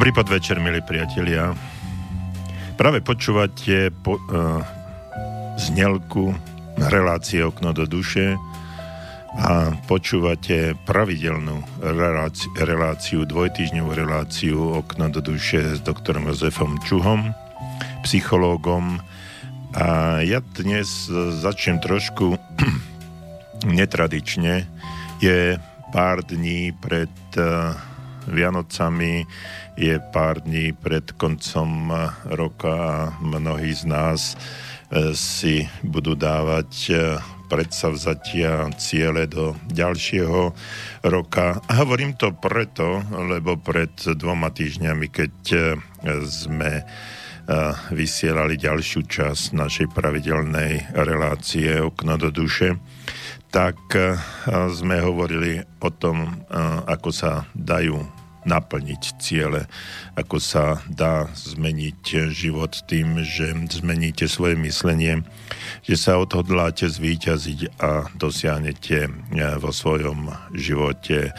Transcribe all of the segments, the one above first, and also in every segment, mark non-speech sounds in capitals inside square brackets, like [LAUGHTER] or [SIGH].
Dobrý podvečer, milí priatelia. Práve počúvate po, uh, znelku relácie Okno do duše a počúvate pravidelnú reláciu, reláciu dvojtýždňovú reláciu Okno do duše s doktorom Jozefom Čuhom, psychológom. A ja dnes začnem trošku [CLEARS THROAT] netradične. Je pár dní pred uh, Vianocami je pár dní pred koncom roka a mnohí z nás e, si budú dávať e, predsavzatia ciele do ďalšieho roka. A hovorím to preto, lebo pred dvoma týždňami, keď e, sme vysielali ďalšiu časť našej pravidelnej relácie Okno do duše, tak sme hovorili o tom, ako sa dajú naplniť ciele, ako sa dá zmeniť život tým, že zmeníte svoje myslenie, že sa odhodláte zvíťaziť a dosiahnete eh, vo svojom živote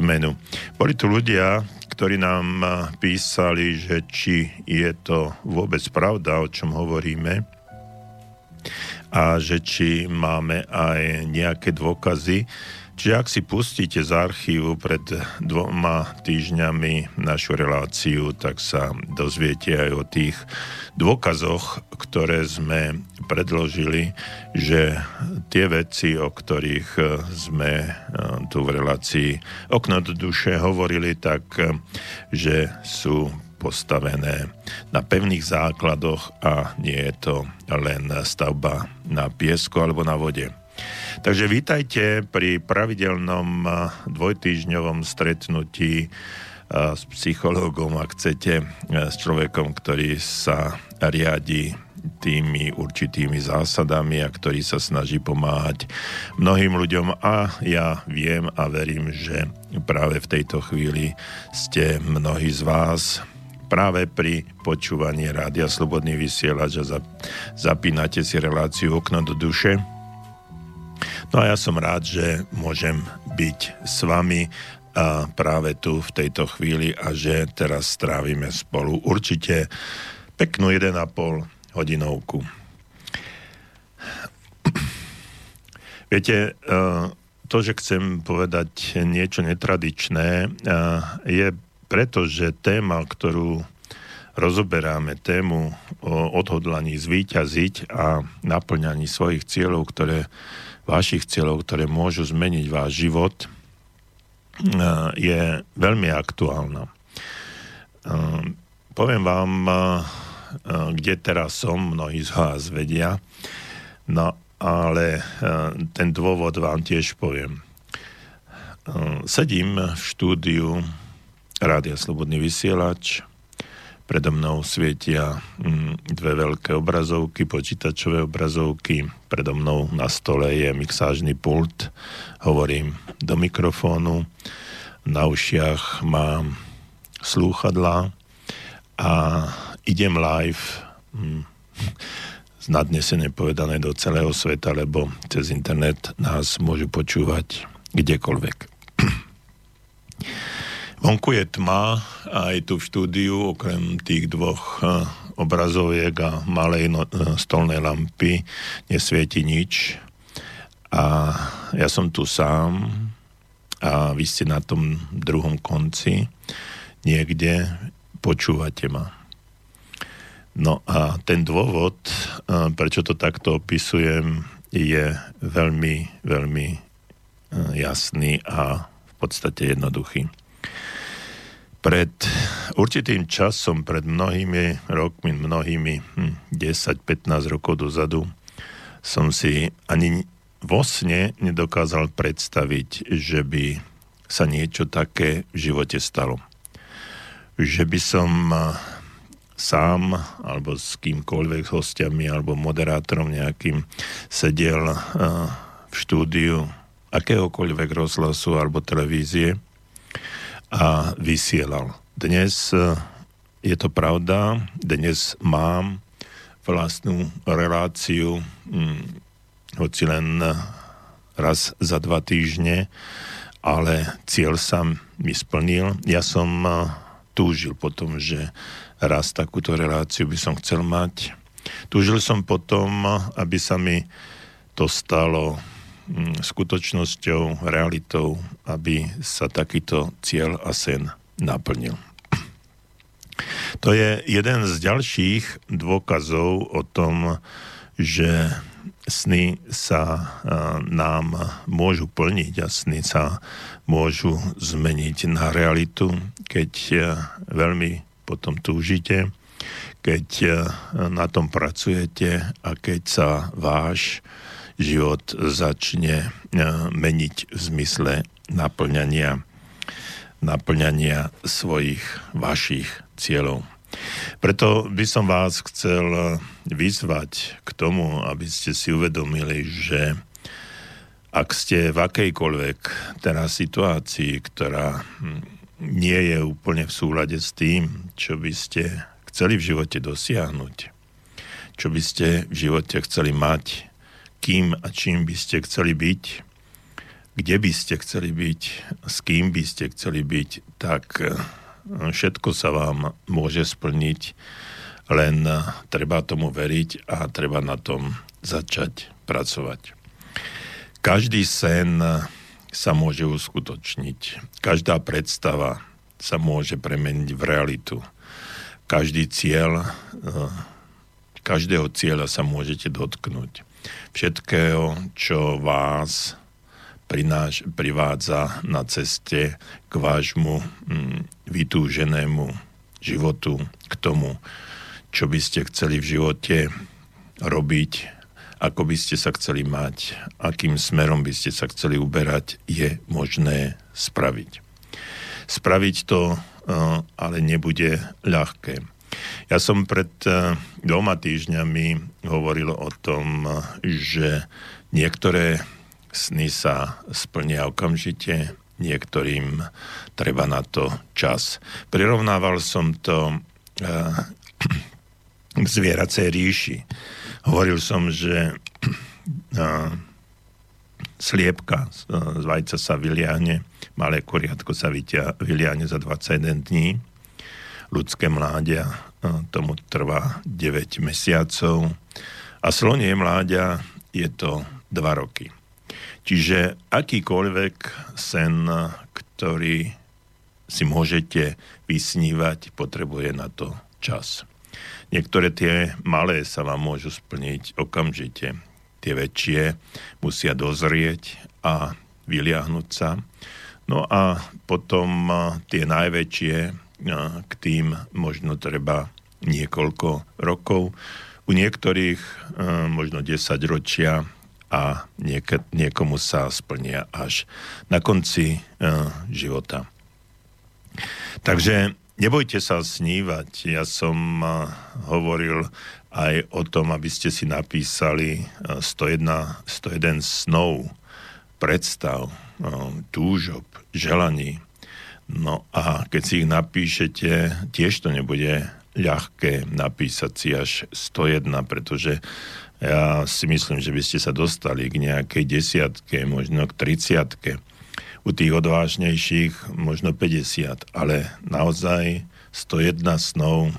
zmenu. Boli tu ľudia, ktorí nám eh, písali, že či je to vôbec pravda, o čom hovoríme, a že či máme aj nejaké dôkazy, Čiže ak si pustíte z archívu pred dvoma týždňami našu reláciu, tak sa dozviete aj o tých dôkazoch, ktoré sme predložili, že tie veci, o ktorých sme eh, tu v relácii Okno do duše hovorili, tak eh, že sú postavené na pevných základoch a nie je to len stavba na piesku alebo na vode. Takže vítajte pri pravidelnom dvojtýžňovom stretnutí s psychológom, ak chcete, s človekom, ktorý sa riadi tými určitými zásadami a ktorý sa snaží pomáhať mnohým ľuďom. A ja viem a verím, že práve v tejto chvíli ste mnohí z vás práve pri počúvaní Rádia Slobodný vysielač a zapínate si reláciu Okno do duše No a ja som rád, že môžem byť s vami práve tu v tejto chvíli a že teraz strávime spolu určite peknú 1,5 hodinovku. [CLEARS THROAT] Viete, e, to, že chcem povedať niečo netradičné, e, je preto, že téma, ktorú rozoberáme, tému o odhodlaní zvíťaziť a naplňaní svojich cieľov, ktoré vašich cieľov, ktoré môžu zmeniť váš život, eh, je veľmi aktuálna. Eh, poviem vám, eh, kde teraz som, mnohí z vás vedia, no ale ten dôvod vám tiež poviem. Sedím v štúdiu Rádia Slobodný vysielač, Predo mnou svietia mm, dve veľké obrazovky, počítačové obrazovky. Predo mnou na stole je mixážny pult. Hovorím do mikrofónu. Na ušiach mám slúchadlá a idem live mm, nadnesene povedané do celého sveta, lebo cez internet nás môžu počúvať kdekoľvek. Vonku je tma a aj tu v štúdiu, okrem tých dvoch eh, obrazoviek a malej no, eh, stolnej lampy, nesvieti nič. A ja som tu sám a vy ste na tom druhom konci niekde, počúvate ma. No a ten dôvod, eh, prečo to takto opisujem, je veľmi, veľmi jasný a v podstate jednoduchý. Pred určitým časom, pred mnohými rokmi, mnohými 10-15 hm, rokov dozadu, som si ani vo sne nedokázal predstaviť, že by sa niečo také v živote stalo. Že by som sám alebo s kýmkoľvek hostiami alebo moderátorom nejakým sedel v štúdiu akéhokoľvek rozhlasu alebo televízie a vysielal. Dnes e, je to pravda, dnes mám vlastnú reláciu, hm, hoci len raz za dva týždne, ale cieľ sa mi splnil. Ja som e, tu túžil potom, že raz takúto reláciu by som chcel mať. Túžil som potom, aby sa mi to stalo skutočnosťou, realitou, aby sa takýto cieľ a sen naplnil. To je jeden z ďalších dôkazov o tom, že sny sa nám môžu plniť a sny sa môžu zmeniť na realitu, keď veľmi potom túžite, keď na tom pracujete a keď sa váš život začne meniť v zmysle naplňania, naplňania svojich vašich cieľov. Preto by som vás chcel vyzvať k tomu, aby ste si uvedomili, že ak ste v akejkoľvek teraz situácii, ktorá nie je úplne v súlade s tým, čo by ste chceli v živote dosiahnuť, čo by ste v živote chceli mať, kým a čím by ste chceli byť, kde by ste chceli byť, s kým by ste chceli byť, tak všetko sa vám môže splniť, len treba tomu veriť a treba na tom začať pracovať. Každý sen sa môže uskutočniť. Každá predstava sa môže premeniť v realitu. Každý cieľ, každého cieľa sa môžete dotknúť. Všetkého, čo vás prináš, privádza na ceste k vášmu mm, vytúženému životu, k tomu, čo by ste chceli v živote robiť, ako by ste sa chceli mať, akým smerom by ste sa chceli uberať, je možné spraviť. Spraviť to uh, ale nebude ľahké. Ja som pred uh, dvoma týždňami hovoril o tom, že niektoré sny sa splnia okamžite, niektorým treba na to čas. Prirovnával som to uh, [CLEARS THROAT] k zvieracej ríši. Hovoril som, že uh, sliepka z vajca sa vyliahne, malé kuriatko sa vytia, vyliahne za 21 dní, ľudské mláďa uh, tomu trvá 9 mesiacov a slonie mláďa je to 2 roky. Čiže akýkoľvek sen, ktorý si môžete vysnívať, potrebuje na to čas. Niektoré tie malé sa vám môžu splniť okamžite. Tie väčšie musia dozrieť a vyliahnuť sa. No a potom tie najväčšie, k tým možno treba niekoľko rokov. U niektorých možno 10 ročia a niek- niekomu sa splnia až na konci uh, života. Takže nebojte sa snívať. Ja som uh, hovoril aj o tom, aby ste si napísali uh, 101, 101 snov, predstav, túžob, želaní. No a keď si ich napíšete, tiež to nebude ľahké napísať si až 101, pretože ja si myslím, že by ste sa dostali k nejakej desiatke, možno k triciatke. U tých odvážnejších možno 50, ale naozaj 101 snov,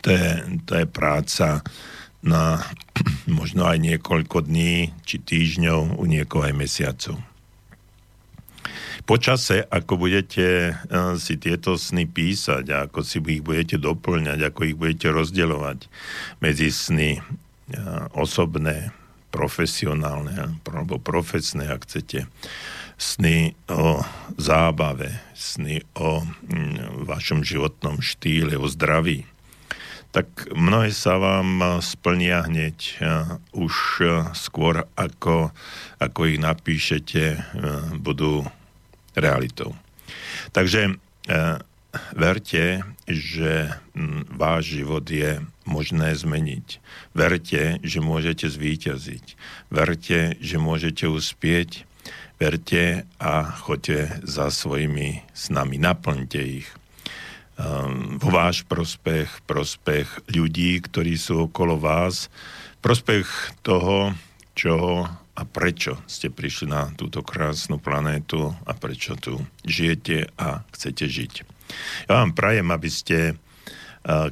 to je, to je práca na [CLEARS THROAT] možno aj niekoľko dní či týždňov, u niekoho aj mesiacov. Počase, ako budete eh, si tieto sny písať ako si ich budete doplňať, ako ich budete rozdeľovať medzi sny osobné, profesionálne alebo profesné, ak chcete, sny o zábave, sny o vašom životnom štýle, o zdraví, tak mnohé sa vám splnia hneď už skôr, ako, ako ich napíšete, budú realitou. Takže verte, že váš život je možné zmeniť. Verte, že môžete zvíťaziť. Verte, že môžete uspieť. Verte a choďte za svojimi snami. Naplňte ich. Um, vo váš prospech, prospech ľudí, ktorí sú okolo vás, prospech toho, čo a prečo ste prišli na túto krásnu planétu a prečo tu žijete a chcete žiť. Ja vám prajem, aby ste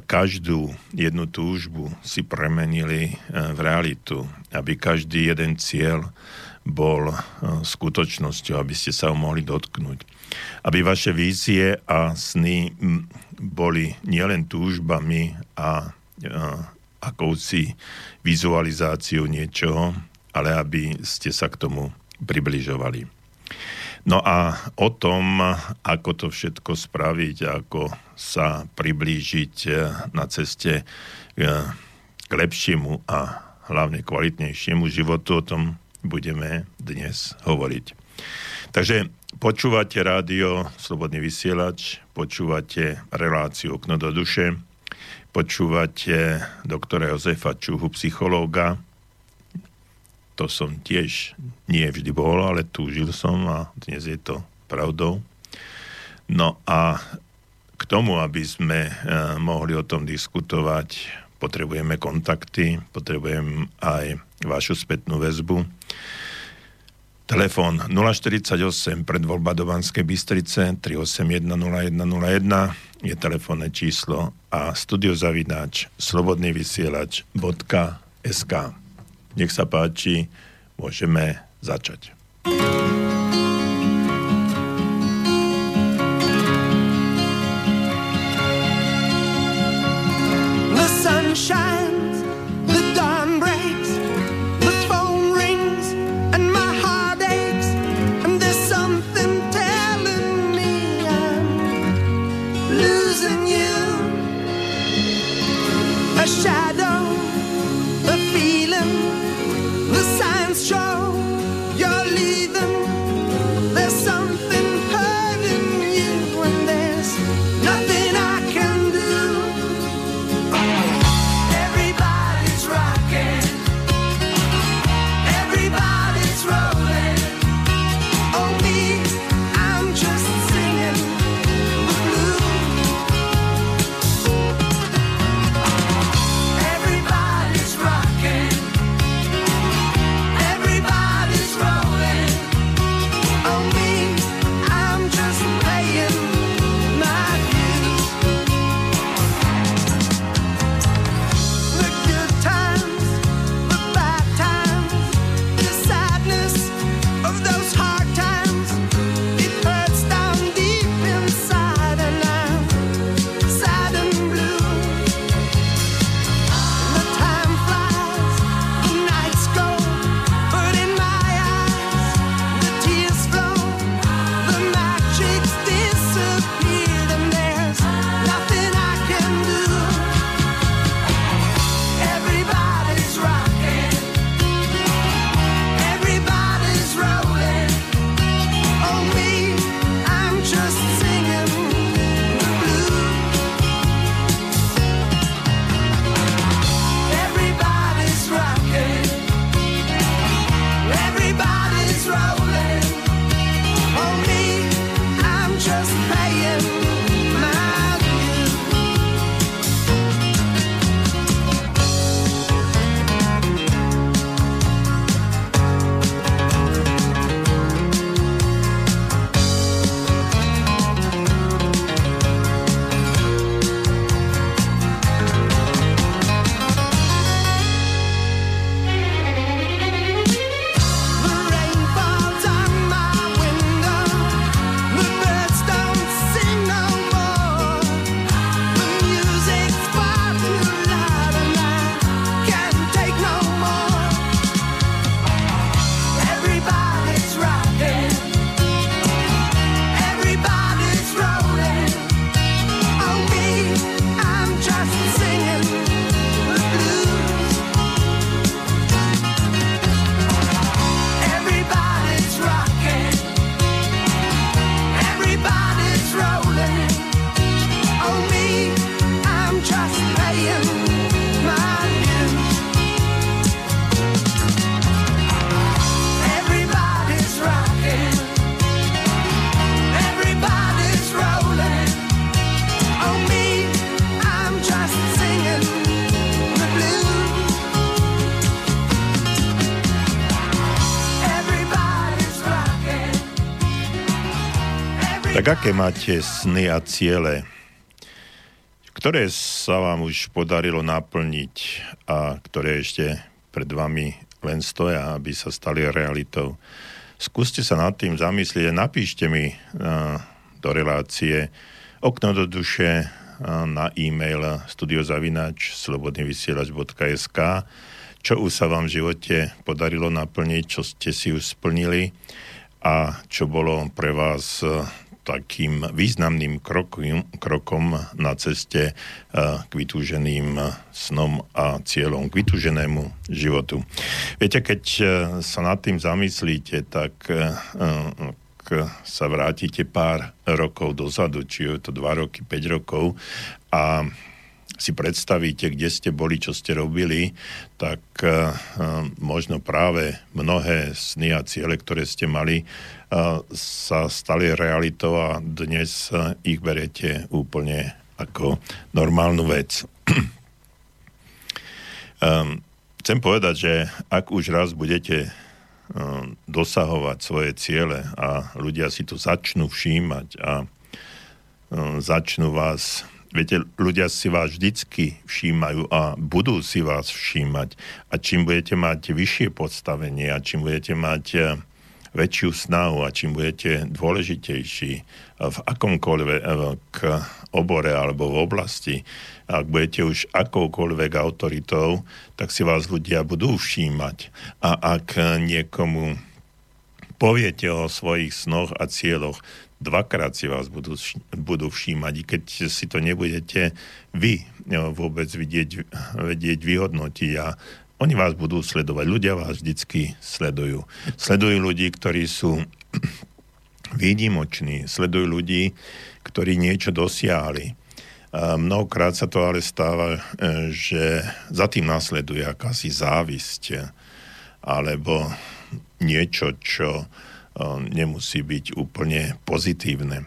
každú jednu túžbu si premenili v realitu, aby každý jeden cieľ bol skutočnosťou, aby ste sa ho mohli dotknúť. Aby vaše vízie a sny boli nielen túžbami a akousi vizualizáciou niečoho, ale aby ste sa k tomu približovali. No a o tom, ako to všetko spraviť, ako sa priblížiť eh, na ceste eh, k lepšiemu a hlavne kvalitnejšiemu životu, o tom budeme dnes hovoriť. Takže počúvate rádio Slobodný vysielač, počúvate reláciu Okno do duše, počúvate doktora Jozefa Čuhu, psychológa, to som tiež nie vždy bol, ale túžil som a dnes je to pravdou. No a k tomu, aby sme eh, mohli o tom diskutovať, potrebujeme kontakty, potrebujem aj vašu spätnú väzbu. Telefón 048 predvoľba do Banskej Bystrice 381 0101 je telefónne číslo a studiozavináč slobodnývysielač.sk nech sa páči, môžeme začať. Aké máte sny a ciele, ktoré sa vám už podarilo naplniť a ktoré ešte pred vami len stoja, aby sa stali realitou? Skúste sa nad tým zamyslieť a napíšte mi do relácie okno do duše na e-mail studiozavinač slobodnyvysielač.sk čo už sa vám v živote podarilo naplniť, čo ste si už splnili a čo bolo pre vás takým významným krokom, krokom na ceste eh, k vytúženým snom a cieľom, k vytúženému životu. Viete, keď eh, sa nad tým zamyslíte, tak eh, sa vrátite pár rokov dozadu, či je to 2 roky, 5 rokov a si predstavíte, kde ste boli, čo ste robili, tak možno práve mnohé sny a ciele, ktoré ste mali, sa stali realitou a dnes uh, ich berete úplne ako normálnu vec. um, [CLEARS THROAT] chcem povedať, že ak už raz budete um, dosahovať svoje ciele a ľudia si to začnú všímať a um, začnú vás Viete, ľudia si vás vždycky všímajú a budú si vás všímať. A čím budete mať vyššie podstavenie a čím budete mať väčšiu snahu a čím budete dôležitejší v akomkoľvek eh, obore alebo v oblasti, ak budete už akoukoľvek autoritou, tak si vás ľudia budú všímať. A ak niekomu poviete o svojich snoch a cieľoch, dvakrát si vás budú, budú všímať, i keď si to nebudete vy vôbec vidieť, vedieť vyhodnotiť a oni vás budú sledovať. Ľudia vás vždycky sledujú. Sledujú ľudí, ktorí sú [CLEARS THROAT] výnimoční, sledujú ľudí, ktorí niečo dosiahli. Mnohokrát sa to ale stáva, e, že za tým následuje akási závisť alebo niečo, čo nemusí byť úplne pozitívne.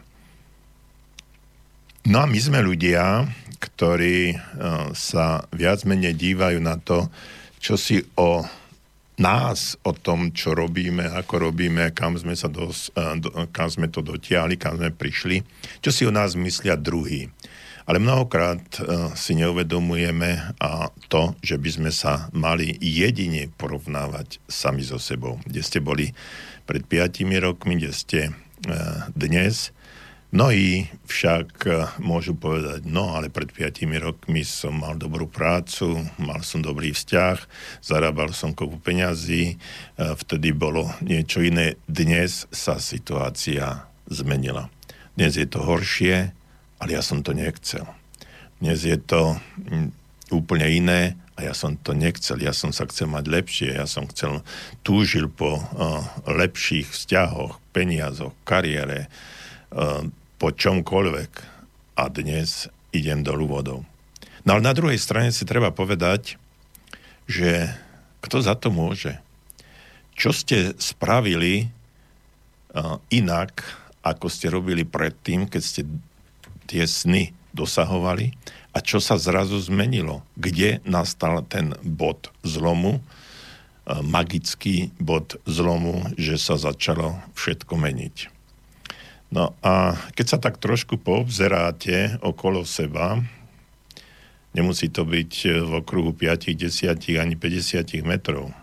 No a my sme ľudia, ktorí sa viac menej dívajú na to, čo si o nás, o tom, čo robíme, ako robíme, kam sme, sa dos, kam sme to dotiahli, kam sme prišli, čo si o nás myslia druhý. Ale mnohokrát si neuvedomujeme a to, že by sme sa mali jedine porovnávať sami so sebou. Kde ste boli pred 5 rokmi, kde ste e, dnes. Mnohí však e, môžu povedať, no ale pred 5 rokmi som mal dobrú prácu, mal som dobrý vzťah, zarábal som kopu peňazí, e, vtedy bolo niečo iné. Dnes sa situácia zmenila. Dnes je to horšie, ale ja som to nechcel. Dnes je to úplne iné a ja som to nechcel, ja som sa chcel mať lepšie, ja som chcel, túžil po uh, lepších vzťahoch, peniazoch, kariére, uh, po čomkoľvek. A dnes idem do vodou. No ale na druhej strane si treba povedať, že kto za to môže? Čo ste spravili uh, inak, ako ste robili predtým, keď ste tie sny dosahovali a čo sa zrazu zmenilo? Kde nastal ten bod zlomu, e, magický bod zlomu, že sa začalo všetko meniť? No a keď sa tak trošku poobzeráte okolo seba, nemusí to byť v okruhu 5, 10 ani 50 metrov,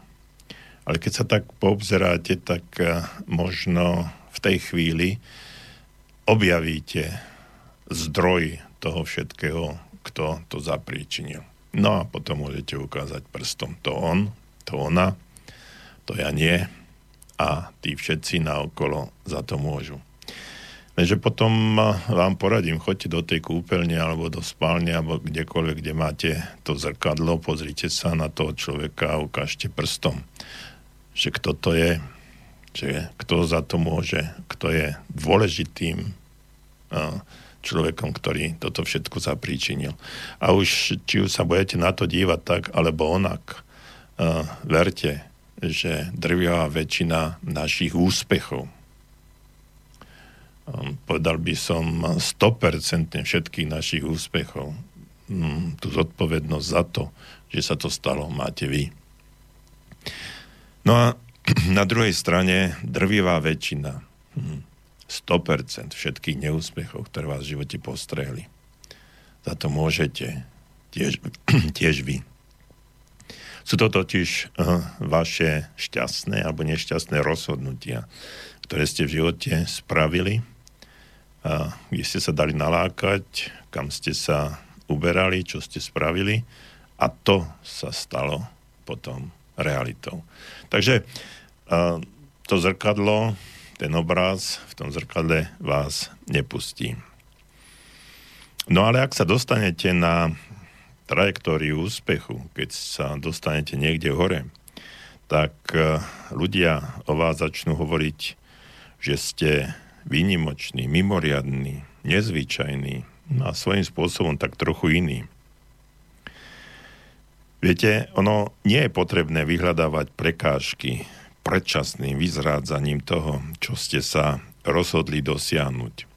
ale keď sa tak poobzeráte, tak e, možno v tej chvíli objavíte zdroj toho všetkého, kto to zapríčinil. No a potom môžete ukázať prstom to on, to ona, to ja nie a tí všetci naokolo za to môžu. Takže potom vám poradím, choďte do tej kúpeľne alebo do spálne alebo kdekoľvek, kde máte to zrkadlo, pozrite sa na toho človeka a ukážte prstom, že kto to je, že kto za to môže, kto je dôležitým človekom, ktorý toto všetko zapríčinil. A už, či už sa budete na to dívať tak, alebo onak, verte, že drvivá väčšina našich úspechov, povedal by som 100% všetkých našich úspechov, um, tú zodpovednosť za to, že sa to stalo, máte vy. No a [CLEARS THROAT] na druhej strane drvivá väčšina, um, z 100% všetkých neúspechov, ktoré vás v živote postrehli. Za to môžete tiež, [CLEARS THROAT] tiež vy. Sú to totiž vaše šťastné alebo nešťastné rozhodnutia, ktoré ste v živote spravili, kde ste sa dali nalákať, kam ste sa uberali, čo ste spravili a to sa stalo potom realitou. Takže to zrkadlo, ten obraz v tom zrkadle vás nepustí. No ale ak sa dostanete na trajektóriu úspechu, keď sa dostanete niekde hore, tak ľudia o vás začnú hovoriť, že ste výnimoční, mimoriadní, nezvyčajní no a svojím spôsobom tak trochu iný. Viete, ono nie je potrebné vyhľadávať prekážky predčasným vyzrádzaním toho, čo ste sa rozhodli dosiahnuť.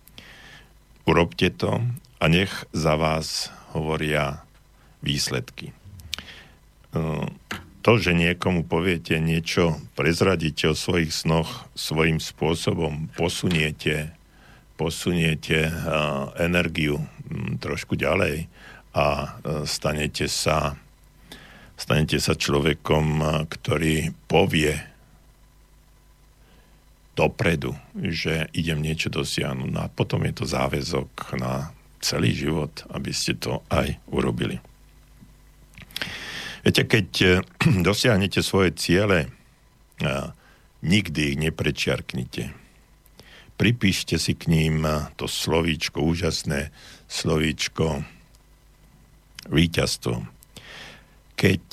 Urobte to a nech za vás hovoria výsledky. To, že niekomu poviete niečo, prezradíte o svojich snoch svojím spôsobom, posuniete, posuniete uh, energiu um, trošku ďalej a uh, stanete sa stanete sa človekom, uh, ktorý povie dopredu, že idem niečo dosiahnuť. No a potom je to záväzok na celý život, aby ste to aj urobili. Viete, keď eh, [CLEARS THROAT] dosiahnete svoje ciele, eh, nikdy ich neprečiarknite. Pripíšte si k ním eh, to slovíčko, úžasné slovíčko víťazstvo. Keď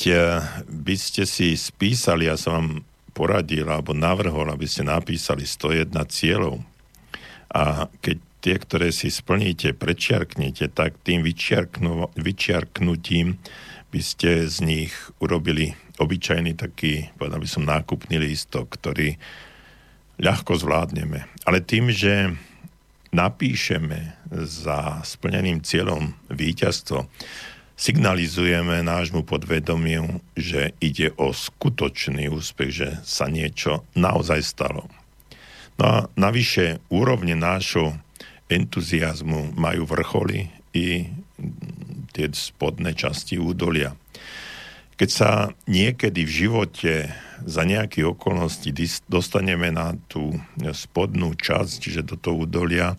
by ste si spísali, ja som vám poradil alebo navrhol, aby ste napísali 101 cieľov a keď tie, ktoré si splníte, prečiarknete, tak tým vyčiarknutím by ste z nich urobili obyčajný taký, povedal by som, nákupný lístok, ktorý ľahko zvládneme. Ale tým, že napíšeme za splneným cieľom víťazstvo, signalizujeme nášmu podvedomiu, že ide o skutočný úspech, že sa niečo naozaj stalo. No a navyše úrovne nášho entuziasmu majú vrcholy i tie spodné časti údolia. Keď sa niekedy v živote za nejaké okolnosti dostaneme na tú spodnú časť, čiže do toho údolia,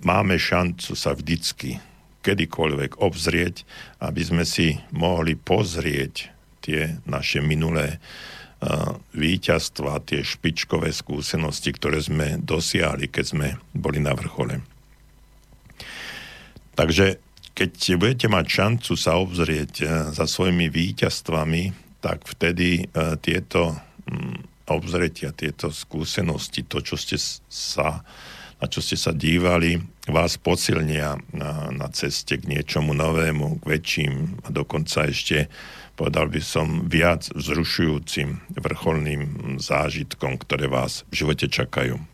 máme šancu sa vždycky kedykoľvek obzrieť, aby sme si mohli pozrieť tie naše minulé uh, víťazstva, tie špičkové skúsenosti, ktoré sme dosiahli, keď sme boli na vrchole. Takže keď budete mať šancu sa obzrieť eh, za svojimi víťazstvami, tak vtedy eh, tieto mm, obzretia, tieto skúsenosti, to, čo ste sa, na čo ste sa dívali, vás posilnia na, na ceste k niečomu novému, k väčším a dokonca ešte, povedal by som, viac vzrušujúcim vrcholným zážitkom, ktoré vás v živote čakajú.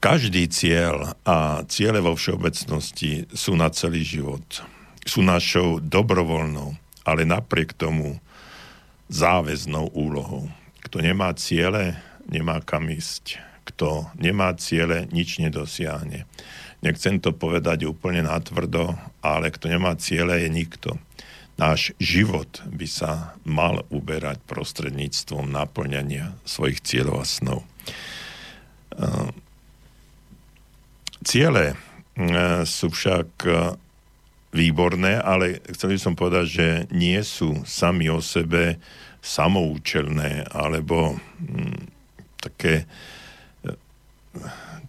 Každý cieľ a ciele vo všeobecnosti sú na celý život. Sú našou dobrovoľnou, ale napriek tomu záväznou úlohou. Kto nemá ciele, nemá kam ísť. Kto nemá ciele, nič nedosiahne. Nechcem to povedať úplne natvrdo, ale kto nemá ciele, je nikto. Náš život by sa mal uberať prostredníctvom naplňania svojich cieľov a snov. Ciele mm, sú však e, výborné, ale chcel som povedať, že nie sú sami o sebe samoučelné alebo mm, také e,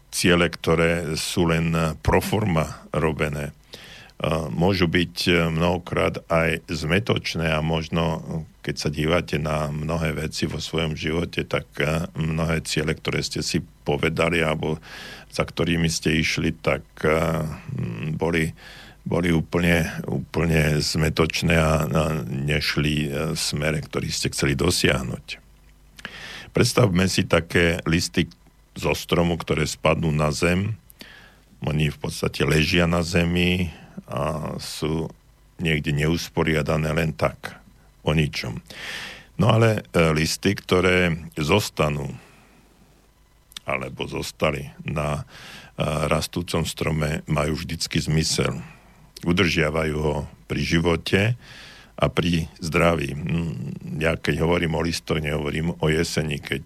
ciele, ktoré sú len pro forma robené. Môžu byť mnohokrát aj zmetočné a možno, keď sa dívate na mnohé veci vo svojom živote, tak mnohé ciele, ktoré ste si povedali alebo za ktorými ste išli, tak uh, boli, boli úplne, úplne zmetočné a, nešli uh, smere, ktorý ste chceli dosiahnuť. Predstavme si také listy zo stromu, ktoré spadnú na zem. Oni v podstate ležia na zemi a sú niekde neusporiadané len tak, o ničom. No ale e, listy, ktoré zostanú alebo zostali na rastúcom strome, majú vždycky zmysel. Udržiavajú ho pri živote a pri zdraví. Mm, ja keď hovorím o listoch, nehovorím o jeseni, keď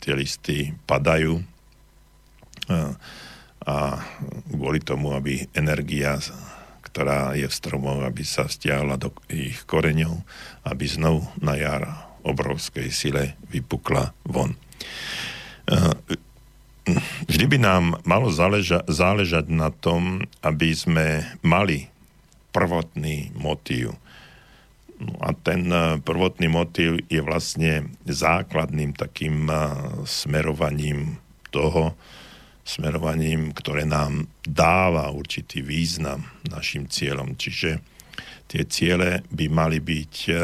tie listy padajú a kvôli tomu, aby energia, ktorá je v stromoch, aby sa stiahla do ich koreňov, aby znovu na jar obrovskej sile vypukla von. Vždy by nám malo záleža- záležať na tom, aby sme mali prvotný motív. No a ten prvotný motív je vlastne základným takým smerovaním toho, smerovaním, ktoré nám dáva určitý význam našim cieľom. Čiže tie ciele by mali byť eh,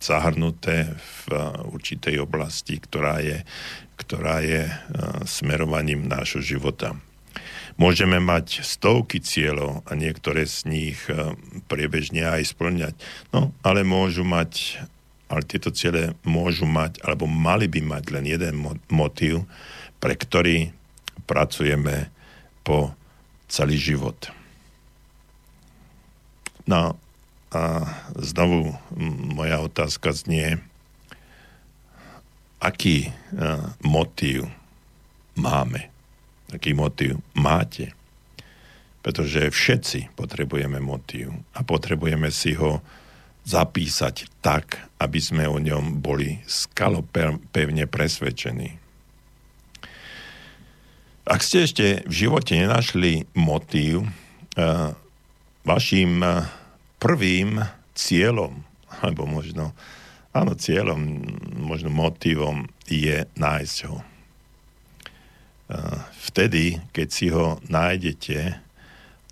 zahrnuté v eh, určitej oblasti, ktorá je, ktorá je eh, smerovaním nášho života. Môžeme mať stovky cieľov a niektoré z nich priebežne aj splňať. No, ale môžu mať, ale tieto ciele môžu mať, alebo mali by mať len jeden motív, pre ktorý pracujeme po celý život. No a znovu moja otázka znie, aký motív máme, aký motív máte. Pretože všetci potrebujeme motív a potrebujeme si ho zapísať tak, aby sme o ňom boli skalopevne presvedčení. Ak ste ešte v živote nenašli motív, uh, vašim uh, prvým cieľom, alebo možno, áno, cieľom, možno motívom je nájsť ho. Uh, vtedy, keď si ho nájdete,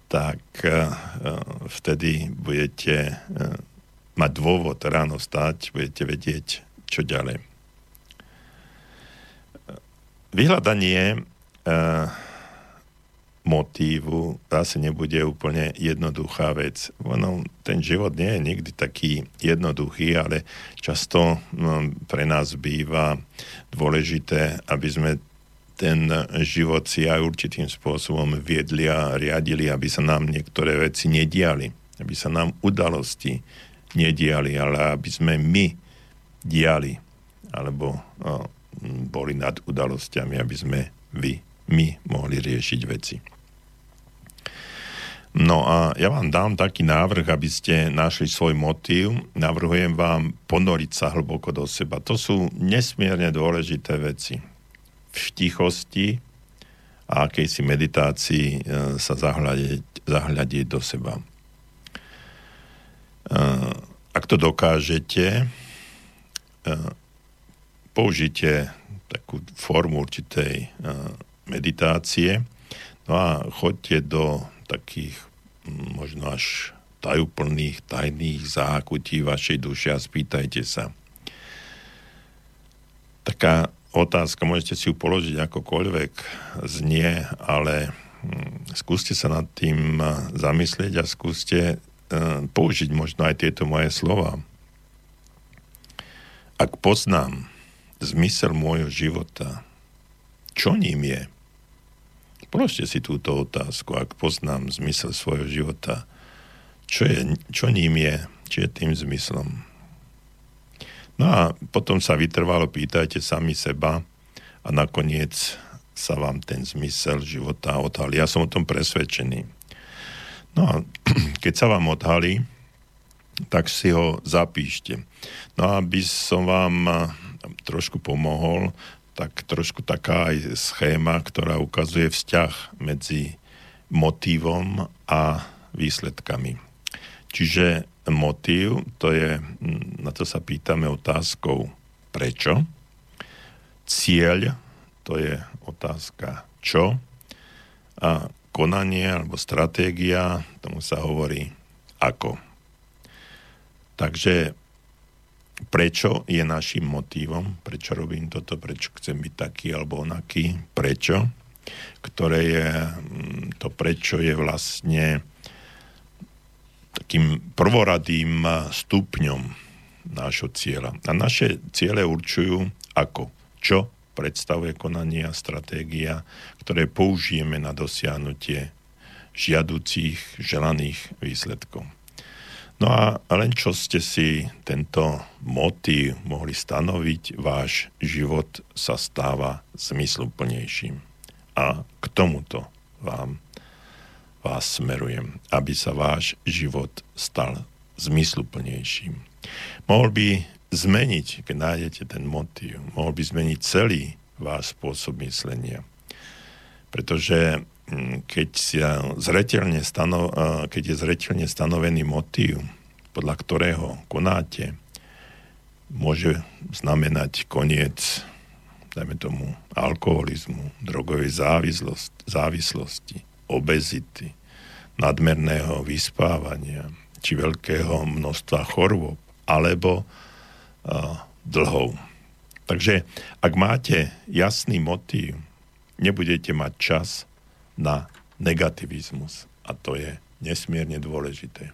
tak vtedy budete mať dôvod ráno stať, budete vedieť, čo ďalej. Vyhľadanie motívu zase nebude úplne jednoduchá vec. Ono, ten život nie je nikdy taký jednoduchý, ale často no, pre nás býva dôležité, aby sme ten život si aj určitým spôsobom viedli a riadili, aby sa nám niektoré veci nediali, aby sa nám udalosti nediali, ale aby sme my diali, alebo no, boli nad udalosťami, aby sme vy my mohli riešiť veci. No a ja vám dám taký návrh, aby ste našli svoj motív. Navrhujem vám ponoriť sa hlboko do seba. To sú nesmierne dôležité veci. V tichosti a akejsi meditácii e, sa zahľadiť, zahľadiť do seba. E, ak to dokážete, e, použite takú formu určitej meditácie. No a chodte do takých možno až tajúplných, tajných zákutí vašej duše a spýtajte sa. Taká otázka, môžete si ju položiť akokoľvek znie, ale mm, skúste sa nad tým zamyslieť a skúste použiť možno aj tieto moje slova. Ak poznám zmysel môjho života, čo ním je? Položte si túto otázku, ak poznám zmysel svojho života. Čo, je, čo ním je? Či je tým zmyslom? No a potom sa vytrvalo pýtajte sami seba a nakoniec sa vám ten zmysel života odhalí. Ja som o tom presvedčený. No a [CLEARS THROAT] keď sa vám odhalí, tak si ho zapíšte. No a aby som vám trošku pomohol, tak trošku taká aj schéma, ktorá ukazuje vzťah medzi motívom a výsledkami. Čiže motív, to je, na to sa pýtame otázkou prečo. Cieľ, to je otázka čo. A konanie alebo stratégia, tomu sa hovorí ako. Takže prečo je našim motívom, prečo robím toto, prečo chcem byť taký alebo onaký, prečo, ktoré je, mm, to prečo je vlastne takým prvoradým stupňom nášho cieľa. A naše ciele určujú ako, čo predstavuje konanie a stratégia, ktoré použijeme na dosiahnutie žiaducích, želaných výsledkov. No a len čo ste si tento motív mohli stanoviť, váš život sa stáva zmysluplnejším. A k tomuto vám vás smerujem, aby sa váš život stal zmysluplnejším. Mohol by zmeniť, keď nájdete ten motív, mohol by zmeniť celý váš spôsob myslenia. Pretože keď, si zretelne stano, keď je zretelne stanovený motív, podľa ktorého konáte, môže znamenať koniec, dajme tomu, alkoholizmu, drogovej závislosti, obezity, nadmerného vyspávania, či veľkého množstva chorôb, alebo uh, dlhov. Takže ak máte jasný motív, nebudete mať čas na negativizmus. A to je nesmierne dôležité.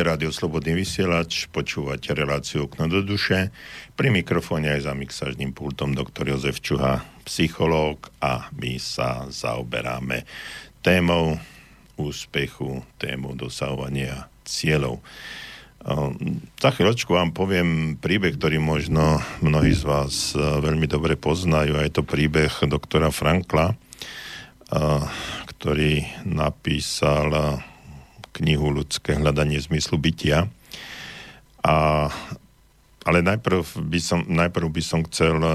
Počúvate rádio Slobodný vysielač, počúvate reláciu Okno do duše. Pri mikrofóne aj za mixažným pultom doktor Jozef Čuha, psychológ a my sa zaoberáme témou úspechu, tému dosahovania cieľov. Za chvíľočku vám poviem príbeh, ktorý možno mnohí z vás e, veľmi dobre poznajú. A je to príbeh doktora Frankla, e, ktorý napísal knihu Ľudské hľadanie zmyslu bytia. A, ale najprv by, som, najprv by som chcel eh,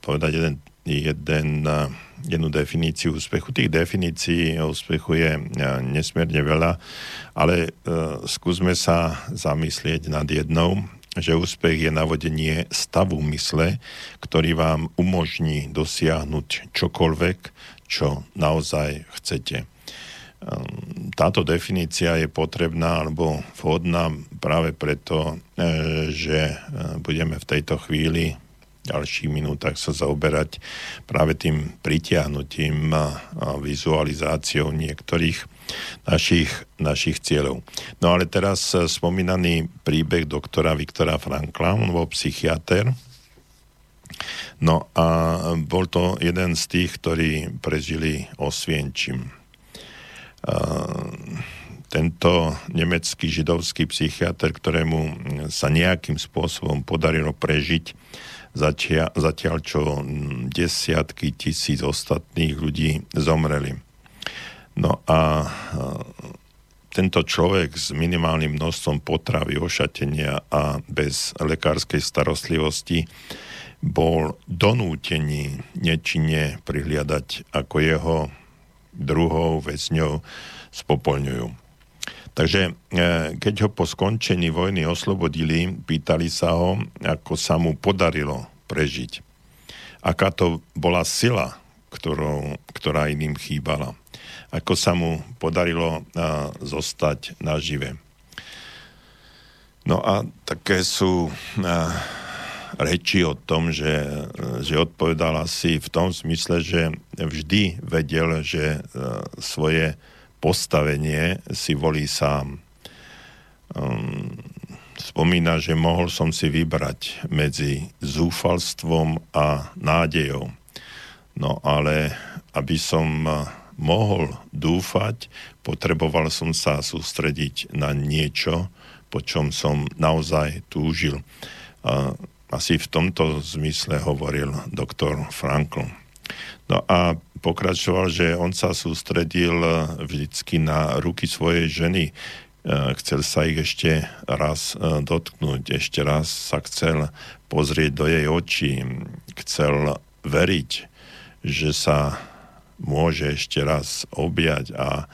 povedať jeden, jeden, eh, jednu definíciu úspechu. Tých definícií úspechu je eh, nesmierne veľa, ale uh, skúsme sa zamyslieť nad jednou, že úspech je navodenie stavu mysle, ktorý vám umožní dosiahnuť čokoľvek, čo naozaj chcete. Ehm, táto definícia je potrebná alebo vhodná práve preto, e, že e, budeme v tejto chvíli v ďalších minútach sa zaoberať práve tým pritiahnutím a vizualizáciou niektorých našich, našich cieľov. No ale teraz e, spomínaný príbeh doktora Viktora Frankla, on bol psychiatr, No a bol to jeden z tých, ktorí prežili Osvienčím tento nemecký židovský psychiatr, ktorému sa nejakým spôsobom podarilo prežiť, zatiaľ, zatiaľ čo desiatky tisíc ostatných ľudí zomreli. No a tento človek s minimálnym množstvom potravy, ošatenia a bez lekárskej starostlivosti bol donútený nečine prihliadať ako jeho druhou väzňou spopolňujú. Takže e, keď ho po skončení vojny oslobodili, pýtali sa ho, ako sa mu podarilo prežiť. Aká to bola sila, ktorou, ktorá iným chýbala. Ako sa mu podarilo e, zostať nažive. No a také sú a, reči o tom, že, že odpovedal asi v tom smysle, že vždy vedel, že e, svoje postavenie si volí sám. Um, spomína, že mohol som si vybrať medzi zúfalstvom a nádejou. No ale aby som mohol dúfať, potreboval som sa sústrediť na niečo, po čom som naozaj túžil. Asi v tomto zmysle hovoril doktor Frankl. No a pokračoval, že on sa sústredil vždycky na ruky svojej ženy. E, chcel sa ich ešte raz e, dotknúť, ešte raz sa chcel pozrieť do jej očí, chcel veriť, že sa môže ešte raz objať a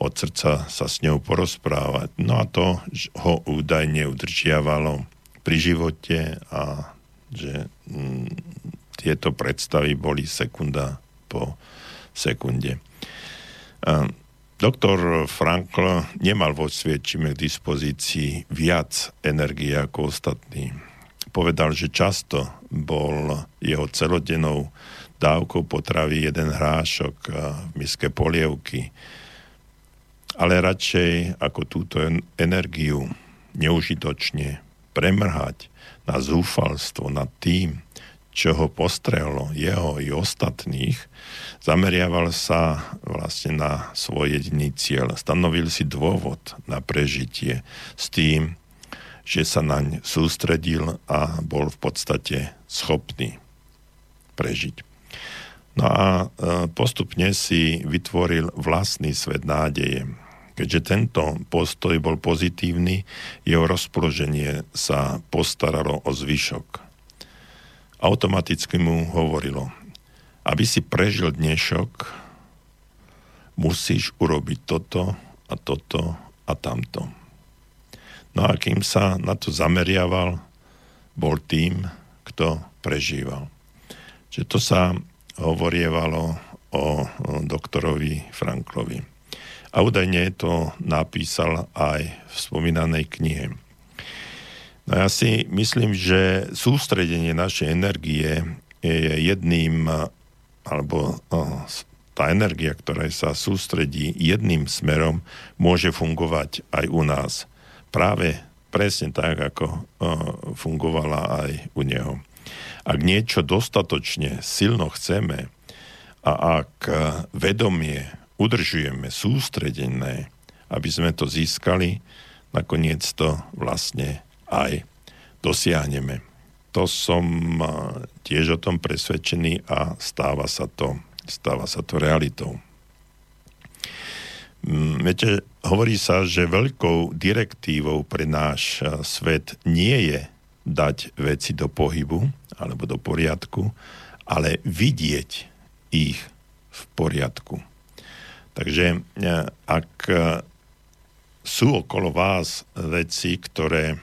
od srdca sa s ňou porozprávať. No a to ho údajne udržiavalo pri živote a že mm, tieto predstavy boli sekunda po sekunde. A, doktor Frankl nemal vo sviečime k dispozícii viac energie ako ostatní. Povedal, že často bol jeho celodennou dávkou potravy jeden hrášok v miske polievky, ale radšej ako túto energiu neužitočne premrhať na zúfalstvo nad tým, čo ho postrehlo, jeho i ostatných, zameriaval sa vlastne na svoj jediný cieľ. Stanovil si dôvod na prežitie s tým, že sa naň sústredil a bol v podstate schopný prežiť. No a e, postupne si vytvoril vlastný svet nádeje, Keďže tento postoj bol pozitívny, jeho rozpoloženie sa postaralo o zvyšok. Automaticky mu hovorilo, aby si prežil dnešok, musíš urobiť toto a toto a tamto. No a kým sa na to zameriaval, bol tým, kto prežíval. Čiže to sa hovorievalo o doktorovi Franklovi a údajne to napísal aj v spomínanej knihe. No ja si myslím, že sústredenie našej energie je jedným alebo tá energia, ktorá sa sústredí jedným smerom, môže fungovať aj u nás. Práve presne tak, ako uh, fungovala aj u neho. Ak niečo dostatočne silno chceme a ak vedomie udržujeme sústredené, aby sme to získali, nakoniec to vlastne aj dosiahneme. To som tiež o tom presvedčený a stáva sa to, stáva sa to realitou. Mm, viete, hovorí sa, že veľkou direktívou pre náš svet nie je dať veci do pohybu alebo do poriadku, ale vidieť ich v poriadku. Takže ak sú okolo vás veci, ktoré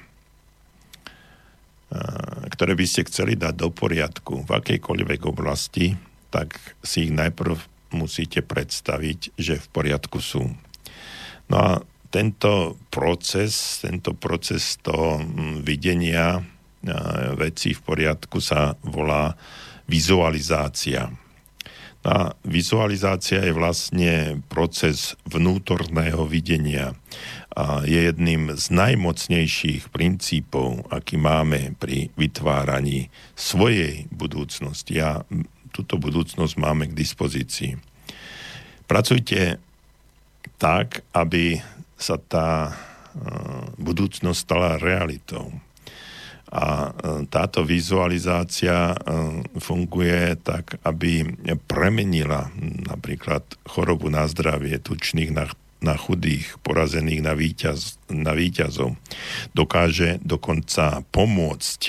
ktoré by ste chceli dať do poriadku v akejkoľvek oblasti, tak si ich najprv musíte predstaviť, že v poriadku sú. No a tento proces, tento proces toho videnia veci v poriadku sa volá vizualizácia. A vizualizácia je vlastne proces vnútorného videnia a je jedným z najmocnejších princípov, aký máme pri vytváraní svojej budúcnosti. A túto budúcnosť máme k dispozícii. Pracujte tak, aby sa tá e, budúcnosť stala realitou. A e, táto vizualizácia e, funguje tak, aby premenila napríklad chorobu na zdravie, tučných na na chudých, porazených na, víťaz, na víťazov. Dokáže dokonca pomôcť,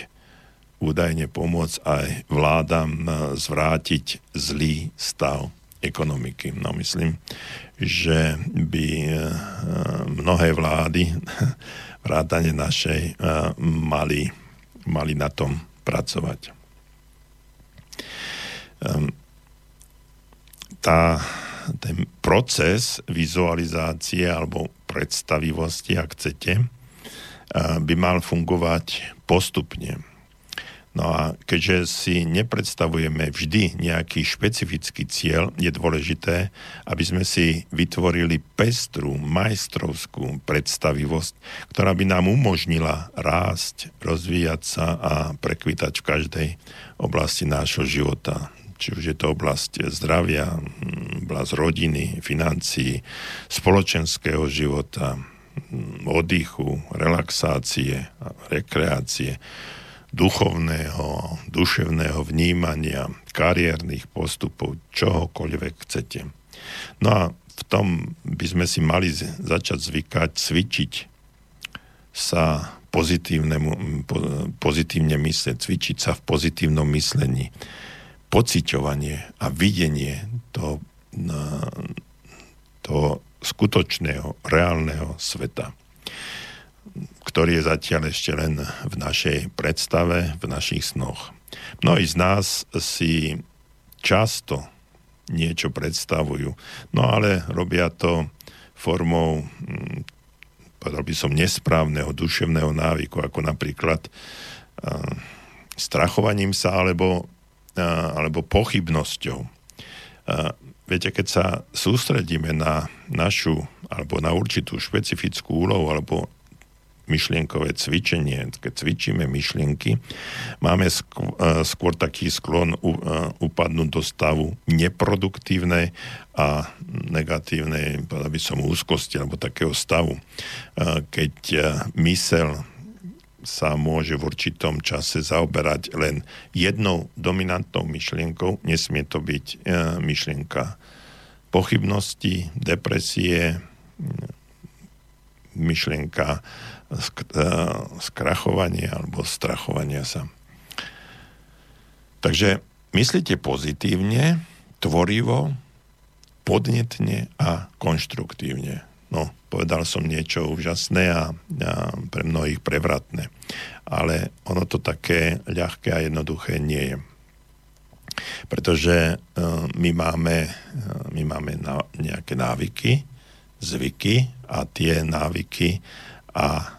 údajne pomôcť aj vládam zvrátiť zlý stav ekonomiky. No myslím, že by mnohé vlády, [LAUGHS] vrátane našej, mali, mali na tom pracovať. Ehm, tá ten proces vizualizácie alebo predstavivosti, ak chcete, by mal fungovať postupne. No a keďže si nepredstavujeme vždy nejaký špecifický cieľ, je dôležité, aby sme si vytvorili pestrú, majstrovskú predstavivosť, ktorá by nám umožnila rásť, rozvíjať sa a prekvitať v každej oblasti nášho života. Či už je to oblasť zdravia, oblasť rodiny, financií, spoločenského života, oddychu, relaxácie, rekreácie, duchovného, duševného vnímania, kariérnych postupov, čohokoľvek chcete. No a v tom by sme si mali začať zvykať, cvičiť sa pozitívnemu, pozitívne mysleť, cvičiť sa v pozitívnom myslení pociťovanie a videnie toho, toho skutočného, reálneho sveta, ktorý je zatiaľ ešte len v našej predstave, v našich snoch. Mnohí z nás si často niečo predstavujú, no ale robia to formou, hm, povedal by som, nesprávneho duševného návyku, ako napríklad strachovaním sa alebo alebo pochybnosťou. Viete, keď sa sústredíme na našu alebo na určitú špecifickú úlohu alebo myšlienkové cvičenie, keď cvičíme myšlienky, máme skôr, skôr taký sklon upadnúť do stavu neproduktívnej a negatívnej, by som úzkosti alebo takého stavu. Keď mysel sa môže v určitom čase zaoberať len jednou dominantnou myšlienkou. Nesmie to byť e, myšlienka pochybnosti, depresie, myšlienka sk- e, skrachovania alebo strachovania sa. Takže myslíte pozitívne, tvorivo, podnetne a konštruktívne. No, povedal som niečo úžasné a, a pre mnohých prevratné. Ale ono to také ľahké a jednoduché nie je. Pretože uh, my máme, uh, my máme na, nejaké návyky, zvyky a tie návyky a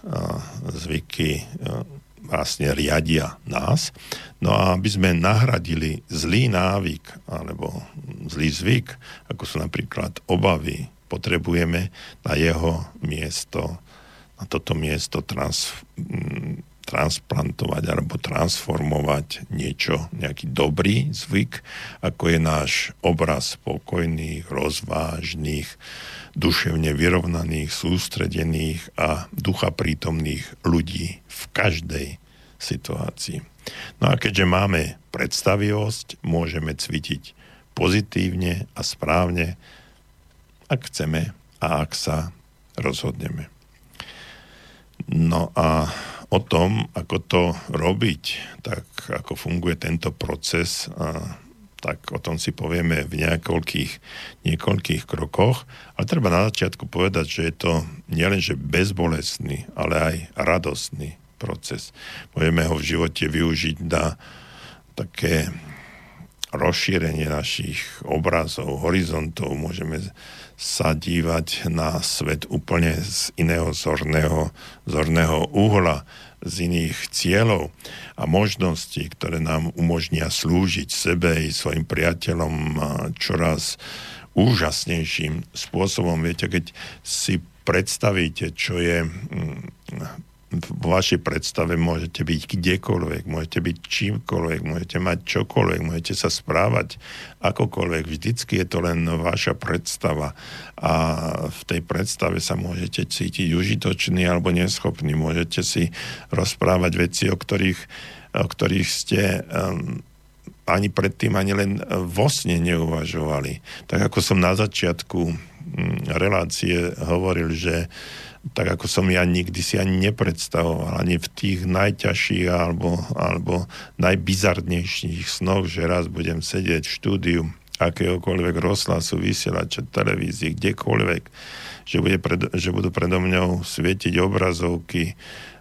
zvyky uh, vlastne riadia nás. No a aby sme nahradili zlý návyk alebo zlý zvyk, ako sú napríklad obavy, potrebujeme na jeho miesto, na toto miesto trans, transplantovať alebo transformovať niečo, nejaký dobrý zvyk, ako je náš obraz spokojných, rozvážnych, duševne vyrovnaných, sústredených a ducha prítomných ľudí v každej situácii. No a keďže máme predstavivosť, môžeme cvičiť pozitívne a správne, ak chceme a ak sa rozhodneme. No a o tom, ako to robiť, tak ako funguje tento proces, tak o tom si povieme v niekoľkých, niekoľkých krokoch. Ale treba na začiatku povedať, že je to nielenže bezbolestný, ale aj radostný proces. Môžeme ho v živote využiť na také rozšírenie našich obrazov, horizontov. Môžeme sa dívať na svet úplne z iného zorného, zorného uhla, z iných cieľov a možností, ktoré nám umožnia slúžiť sebe i svojim priateľom čoraz úžasnejším spôsobom. Viete, keď si predstavíte, čo je mm, v vašej predstave môžete byť kdekoľvek, môžete byť čímkoľvek, môžete mať čokoľvek, môžete sa správať akokoľvek. Vždycky je to len vaša predstava a v tej predstave sa môžete cítiť užitočný alebo neschopný. Môžete si rozprávať veci, o ktorých, o ktorých ste um, ani predtým ani len vo sne neuvažovali. Tak ako som na začiatku um, relácie hovoril, že uh, tak ako som ja nikdy si ani nepredstavoval, ani v tých najťažších alebo, alebo najbizarnejších snoch, že raz budem sedieť v štúdiu akéhokoľvek rozhlasu, vysielača, televízii, kdekoľvek, že, bude pred, že budú predo mňou svietiť obrazovky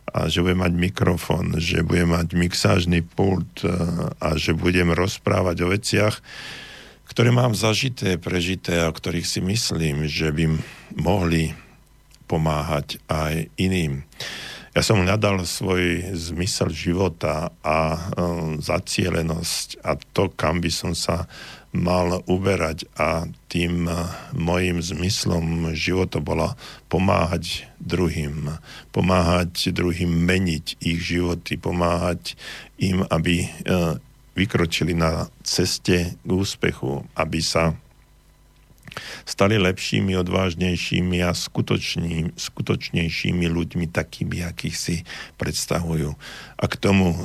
a že budem mať mikrofón, že budem mať mixážny pult e, a že budem rozprávať o veciach, ktoré mám zažité, prežité a o ktorých si myslím, že by mohli pomáhať aj iným. Ja som hľadal svoj zmysel života a um, zacielenosť a to, kam by som sa mal uberať a tým uh, mojim zmyslom života bola pomáhať druhým. Pomáhať druhým meniť ich životy, pomáhať im, aby uh, vykročili na ceste k úspechu, aby sa stali lepšími, odvážnejšími a skutočný, skutočnejšími ľuďmi, takými, akých si predstavujú. A k tomu uh,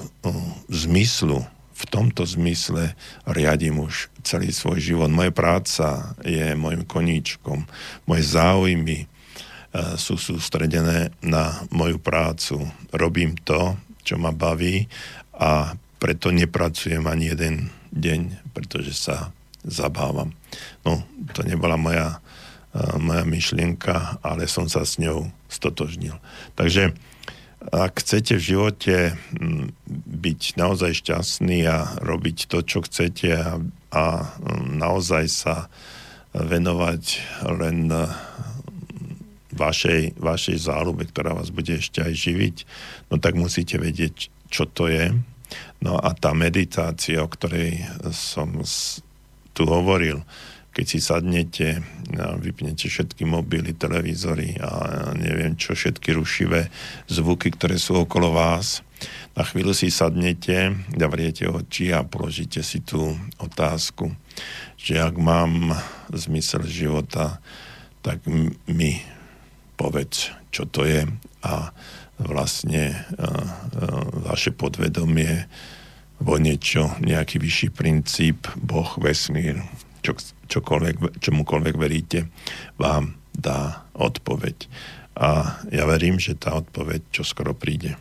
zmyslu, v tomto zmysle riadím už celý svoj život. Moja práca je môjim koníčkom. Moje záujmy uh, sú sústredené na moju prácu. Robím to, čo ma baví a preto nepracujem ani jeden deň, pretože sa zabávam. No, to nebola moja, uh, moja myšlienka, ale som sa s ňou stotožnil. Takže ak chcete v živote byť naozaj šťastný a robiť to, čo chcete a, a naozaj sa venovať len uh, vašej, vašej záľube, ktorá vás bude ešte aj živiť, no tak musíte vedieť, čo to je. No a tá meditácia, o ktorej som tu hovoril, keď si sadnete, a vypnete všetky mobily, televízory a neviem čo, všetky rušivé zvuky, ktoré sú okolo vás, na chvíľu si sadnete, zavriete oči a položíte si tú otázku, že ak mám zmysel života, tak mi povedz, čo to je. A vlastne vaše podvedomie vo niečo, nejaký vyšší princíp, Boh, vesmír, čo, čokoľvek, čomukoľvek veríte, vám dá odpoveď. A ja verím, že tá odpoveď čo skoro príde.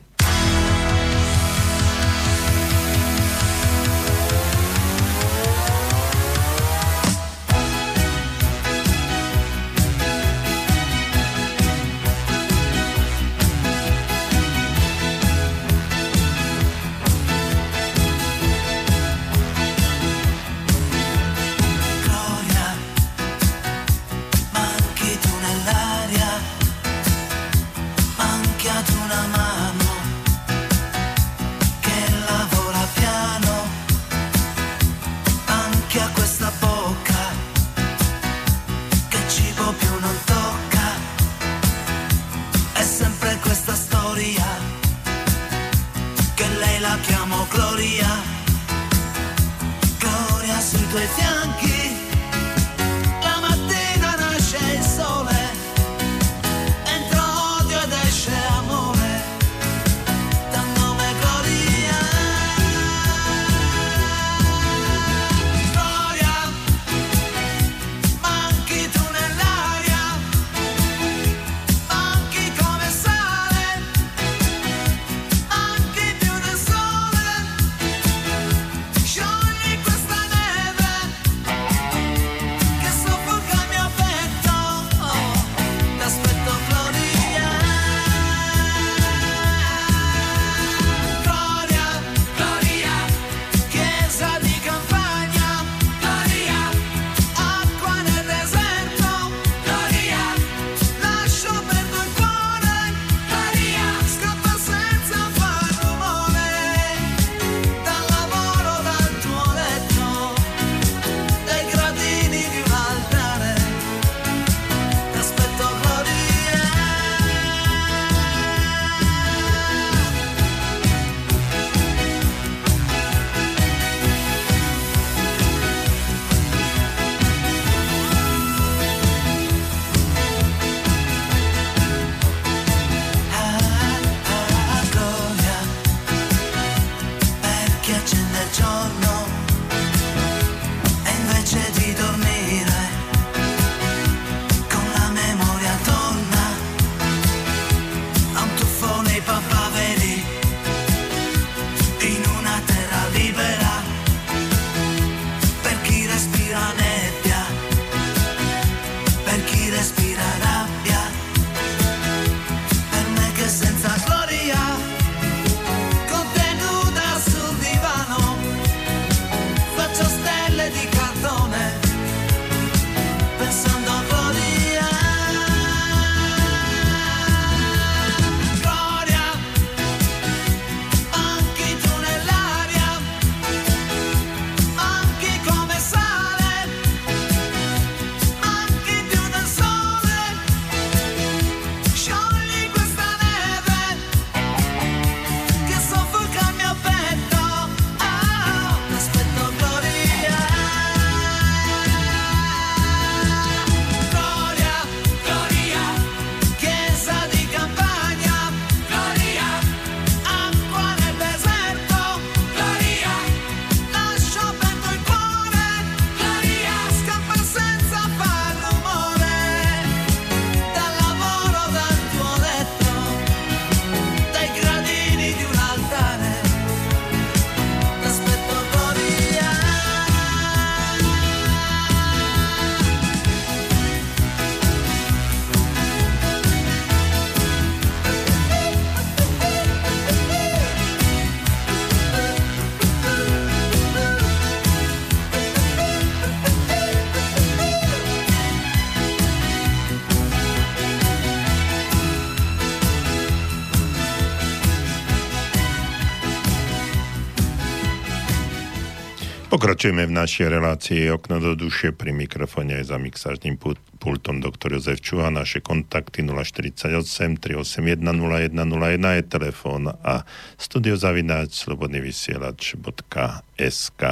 Pokračujeme v našej relácii Okno do duše pri mikrofóne aj za mixážnym pultom doktor Jozef Čuha. Naše kontakty 048 381 0101 je telefón a studiozavináč slobodnyvysielač.sk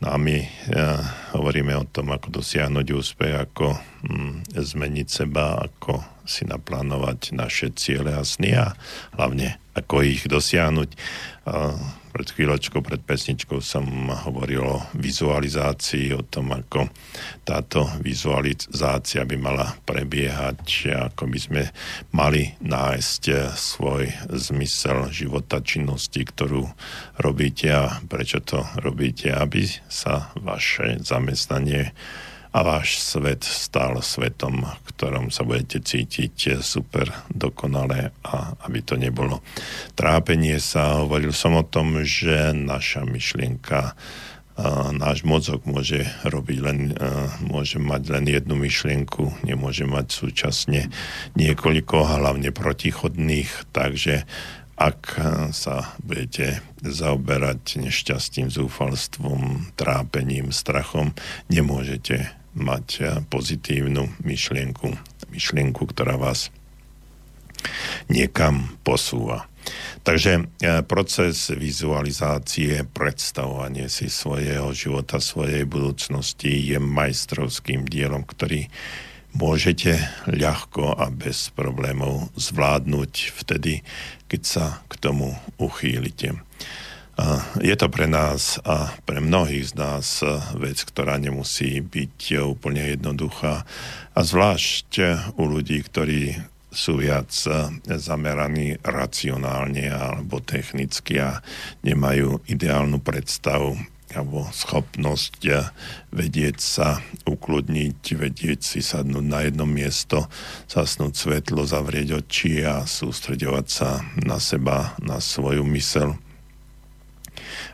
No a my uh, hovoríme o tom, ako dosiahnuť úspech, ako mm, zmeniť seba, ako si naplánovať naše ciele a sny a hlavne ako ich dosiahnuť. Uh, pred chvíľočkou, pred pesničkou som hovoril o vizualizácii, o tom, ako táto vizualizácia by mala prebiehať, ako by sme mali nájsť svoj zmysel života, činnosti, ktorú robíte a prečo to robíte, aby sa vaše zamestnanie a váš svet stal svetom, v ktorom sa budete cítiť super dokonale a aby to nebolo trápenie sa. Hovoril som o tom, že naša myšlienka náš mozog môže robiť len, môže mať len jednu myšlienku, nemôže mať súčasne niekoľko, hlavne protichodných, takže ak sa budete zaoberať nešťastím, zúfalstvom, trápením, strachom, nemôžete mať eh, pozitívnu myšlienku, myšlienku, ktorá vás niekam posúva. Takže proces vizualizácie, predstavovanie si svojho života, svojej budúcnosti je majstrovským dielom, ktorý môžete ľahko a bez problémov zvládnuť vtedy, keď sa k tomu uchýlite. Je to pre nás a pre mnohých z nás vec, ktorá nemusí byť úplne jednoduchá. A zvlášť u ľudí, ktorí sú viac zameraní racionálne alebo technicky a nemajú ideálnu predstavu alebo schopnosť vedieť sa ukludniť, vedieť si sadnúť na jedno miesto, zasnúť svetlo, zavrieť oči a sústredovať sa na seba, na svoju mysel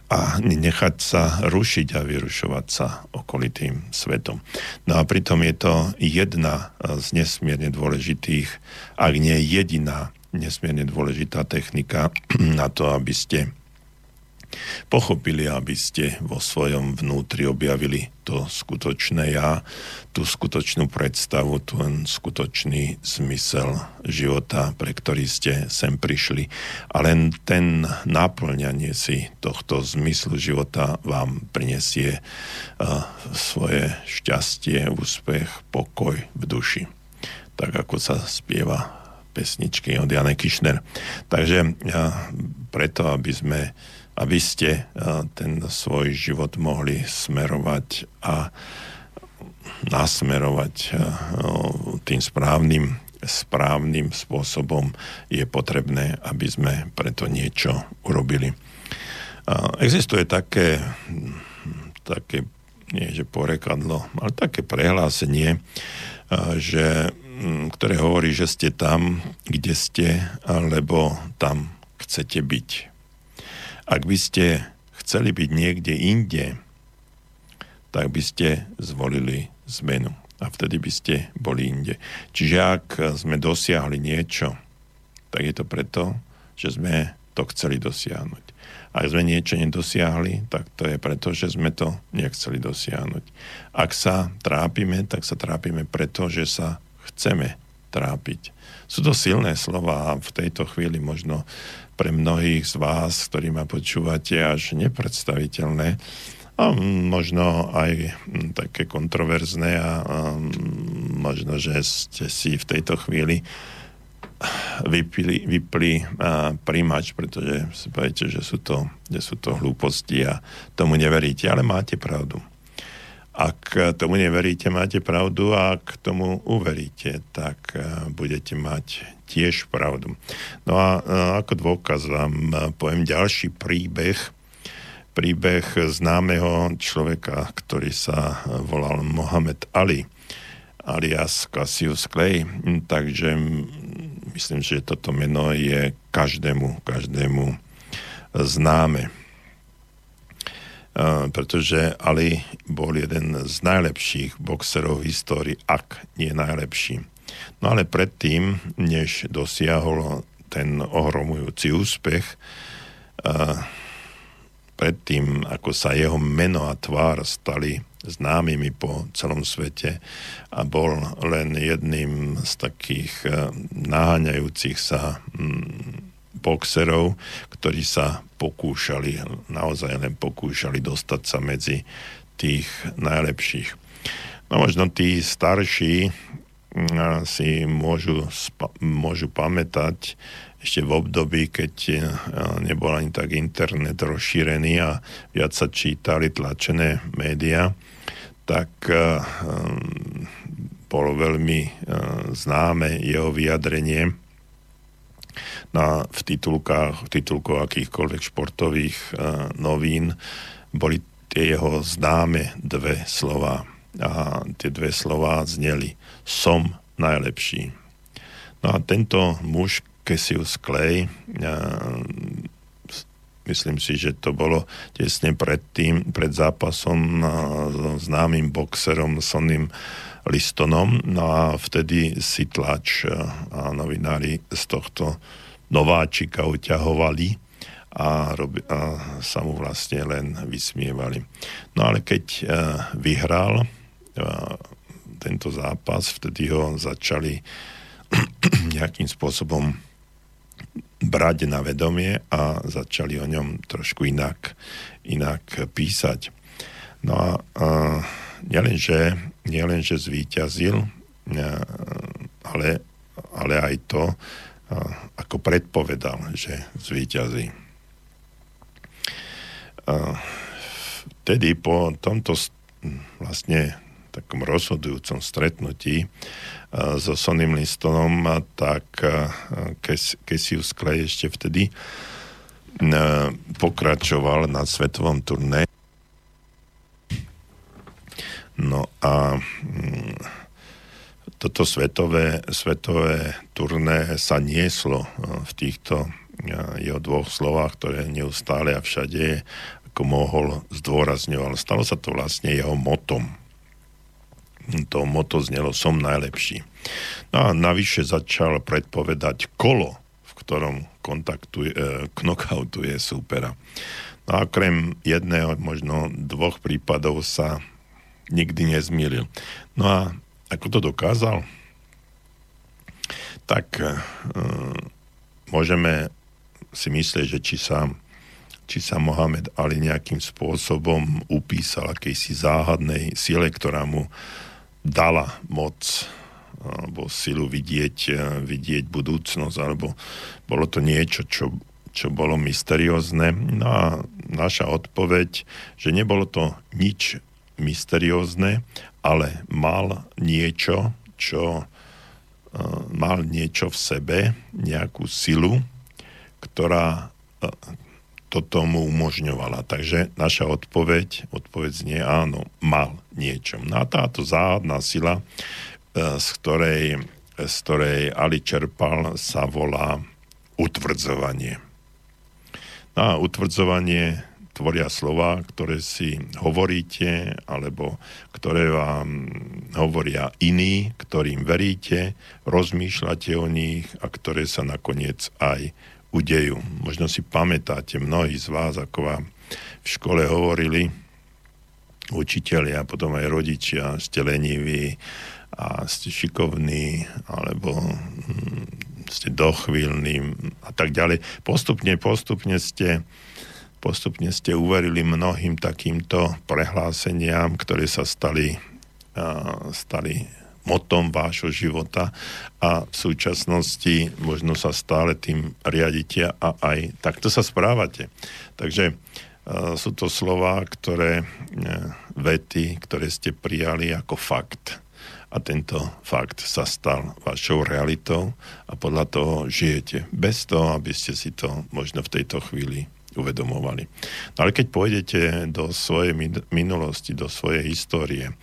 a nechať sa rušiť a vyrušovať sa okolitým svetom. No a pritom je to jedna z nesmierne dôležitých, ak nie jediná nesmierne dôležitá technika [CLEARS THROAT] na to, aby ste pochopili, aby ste vo svojom vnútri objavili to skutočné ja, tú skutočnú predstavu, ten skutočný zmysel života, pre ktorý ste sem prišli. A len ten naplňanie si tohto zmyslu života vám prinesie uh, svoje šťastie, úspech, pokoj v duši. Tak ako sa spieva pesničky od Jane Kišner. Takže uh, preto, aby sme aby ste eh, ten svoj život mohli smerovať a nasmerovať eh, tým správnym, správnym spôsobom, je potrebné, aby sme preto niečo urobili. Existuje také, také nie že porekadlo, ale také prehlásenie, eh, že, hm, ktoré hovorí, že ste tam, kde ste, alebo tam chcete byť. Ak by ste chceli byť niekde inde, tak by ste zvolili zmenu. A vtedy by ste boli inde. Čiže ak sme dosiahli niečo, tak je to preto, že sme to chceli dosiahnuť. Ak sme niečo nedosiahli, tak to je preto, že sme to nechceli dosiahnuť. Ak sa trápime, tak sa trápime preto, že sa chceme trápiť. Sú to silné slova a v tejto chvíli možno pre mnohých z vás, ktorí ma počúvate, až nepredstaviteľné a možno aj také kontroverzné a, a možno, že ste si v tejto chvíli vypli, vypli a, pretože si poviete, že sú, to, že sú to hlúposti a tomu neveríte, ale máte pravdu. Ak tomu neveríte, máte pravdu a ak tomu uveríte, tak budete mať tiež pravdu. No a ako dôkaz vám poviem ďalší príbeh, príbeh známeho človeka, ktorý sa volal Mohamed Ali, alias Cassius Clay. Takže myslím, že toto meno je každému, každému známe pretože Ali bol jeden z najlepších boxerov v histórii, ak nie najlepší. No ale predtým, než dosiahol ten ohromujúci úspech, predtým, ako sa jeho meno a tvár stali známymi po celom svete a bol len jedným z takých naháňajúcich sa mm, boxerov, ktorí sa pokúšali, naozaj len pokúšali dostať sa medzi tých najlepších. No možno tí starší si môžu, môžu pamätať ešte v období, keď e, nebol ani tak internet rozšírený a viac sa čítali tlačené médiá, tak e, mm, bolo veľmi e, známe jeho vyjadrenie, na, v titulkách, v titulkoch akýchkoľvek športových novín boli tie jeho známe dve slova. A tie dve slova zneli som najlepší. No a tento muž Cassius Clay, myslím si, že to bolo tesne pred tým, pred zápasom so známym boxerom Sonym Listonom. No a vtedy si tlač a novinári z tohto nováčika uťahovali a, robi, a sa mu vlastne len vysmievali. No ale keď vyhral tento zápas, vtedy ho začali [CLEARS THROAT] nejakým spôsobom brať na vedomie a začali o ňom trošku inak, inak písať. No a, a nielenže, nielenže zvíťazil, ale, ale aj to, ako predpovedal, že zvíťazí. Vtedy po tomto vlastne takom rozhodujúcom stretnutí so Sonym Listonom, tak Cassius Clay ešte vtedy pokračoval na svetovom turné. No a mm, toto svetové, svetové turné sa nieslo v týchto jeho dvoch slovách, ktoré neustále a všade ako mohol zdôrazňoval. Stalo sa to vlastne jeho motom to moto znelo som najlepší. No a navyše začal predpovedať kolo, v ktorom kontaktuje, e, knockoutuje súpera. No a okrem jedného, možno dvoch prípadov sa nikdy nezmýlil. No a ako to dokázal? Tak e, môžeme si myslieť, že či sa, či sa Mohamed Ali nejakým spôsobom upísal akejsi záhadnej sile, ktorá mu dala moc alebo silu vidieť, eh, vidieť budúcnosť, alebo bolo to niečo, čo, čo bolo mysteriózne. No a naša odpoveď, že nebolo to nič mysteriózne, ale mal niečo, čo uh, mal niečo v sebe, nejakú silu, ktorá uh, to tomu umožňovala. Takže naša odpoveď, odpoveď znie áno, mal niečo. No a táto záhadná sila, e, z ktorej, z ktorej Ali čerpal, sa volá utvrdzovanie. No a utvrdzovanie tvoria slova, ktoré si hovoríte, alebo ktoré vám hovoria iní, ktorým veríte, rozmýšľate o nich a ktoré sa nakoniec aj udejú. Možno si pamätáte mnohí z vás, ako vám v škole hovorili učiteľi a potom aj rodičia, ste leniví a ste šikovní, alebo hm, ste dochvíľní a tak ďalej. Postupne, postupne ste postupne ste uverili mnohým takýmto prehláseniam, ktoré sa stali, stali motom vášho života a v súčasnosti možno sa stále tým riadite a aj takto sa správate. Takže uh, sú to slova, ktoré, uh, vety, ktoré ste prijali ako fakt. A tento fakt sa stal vašou realitou a podľa toho žijete. Bez toho, aby ste si to možno v tejto chvíli uvedomovali. No ale keď pôjdete do svojej minulosti, do svojej histórie,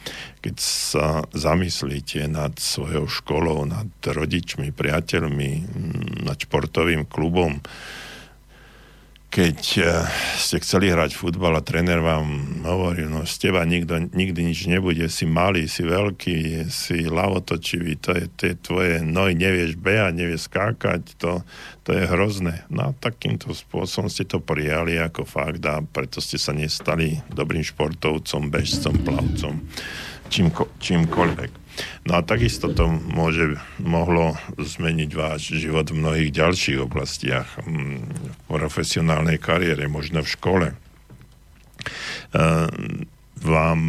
keď sa zamyslíte nad svojou školou, nad rodičmi, priateľmi, nad športovým klubom, keď eh, ste chceli hrať futbal a tréner vám hovoril, no z teba nikto, nikdy nič nebude, si malý, si veľký, si lavotočivý, to je, to je tvoje nohy, nevieš behať, nevieš skákať, to, to je hrozné. No a takýmto spôsobom ste to prijali ako fakt a preto ste sa nestali dobrým športovcom, bežcom, plavcom, čímko, čímkoľvek. No a takisto to môže, mohlo zmeniť váš život v mnohých ďalších oblastiach, mm, v profesionálnej kariére, možno v škole. E, vám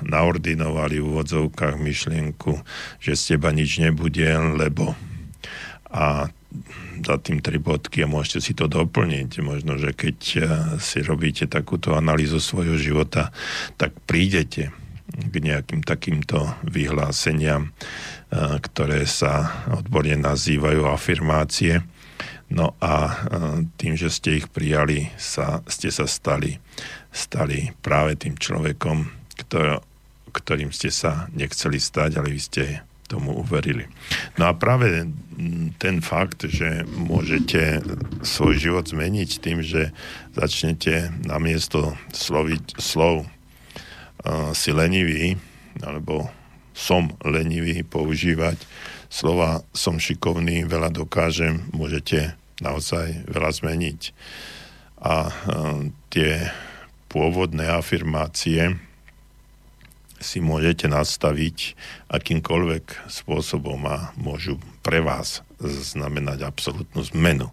naordinovali v úvodzovkách myšlienku, že z teba nič nebude, lebo a za tým tri bodky a môžete si to doplniť. Možno, že keď e, si robíte takúto analýzu svojho života, tak prídete k nejakým takýmto vyhláseniam, e, ktoré sa odborne nazývajú afirmácie. No a e, tým, že ste ich prijali, sa, ste sa stali, stali práve tým človekom, ktor, ktorým ste sa nechceli stať, ale vy ste tomu uverili. No a práve ten fakt, že môžete svoj život zmeniť tým, že začnete namiesto sloviť, slov si lenivý, alebo som lenivý používať slova som šikovný, veľa dokážem, môžete naozaj veľa zmeniť. A tie pôvodné afirmácie si môžete nastaviť akýmkoľvek spôsobom a môžu pre vás znamenať absolútnu zmenu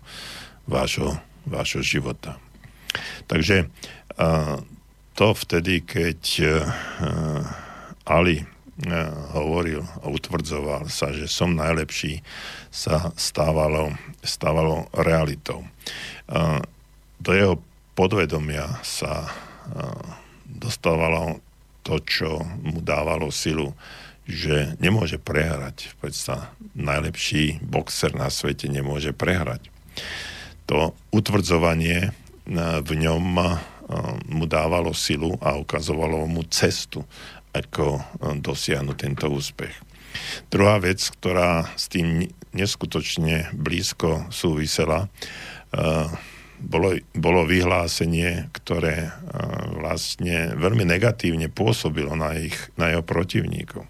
vášho, vášho života. Takže to vtedy, keď Ali hovoril a utvrdzoval sa, že som najlepší, sa stávalo, stávalo realitou. Do jeho podvedomia sa dostávalo to, čo mu dávalo silu, že nemôže prehrať. Predsa najlepší boxer na svete nemôže prehrať. To utvrdzovanie v ňom mu dávalo silu a ukazovalo mu cestu, ako dosiahnuť tento úspech. Druhá vec, ktorá s tým neskutočne blízko súvisela, bolo, bolo vyhlásenie, ktoré vlastne veľmi negatívne pôsobilo na, ich, na jeho protivníkov.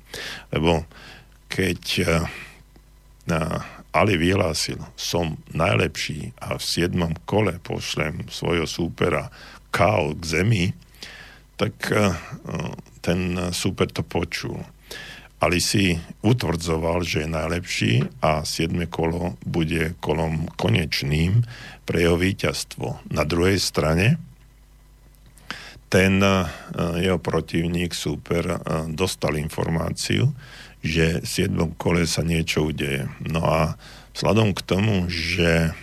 Lebo keď Ali vyhlásil, som najlepší a v siedmom kole pošlem svojho súpera KO k zemi, tak ten súper to počul. Ali si utvrdzoval, že je najlepší a 7. kolo bude kolom konečným pre jeho víťazstvo. Na druhej strane ten jeho protivník, super, dostal informáciu, že v 7. kole sa niečo udeje. No a vzhľadom k tomu, že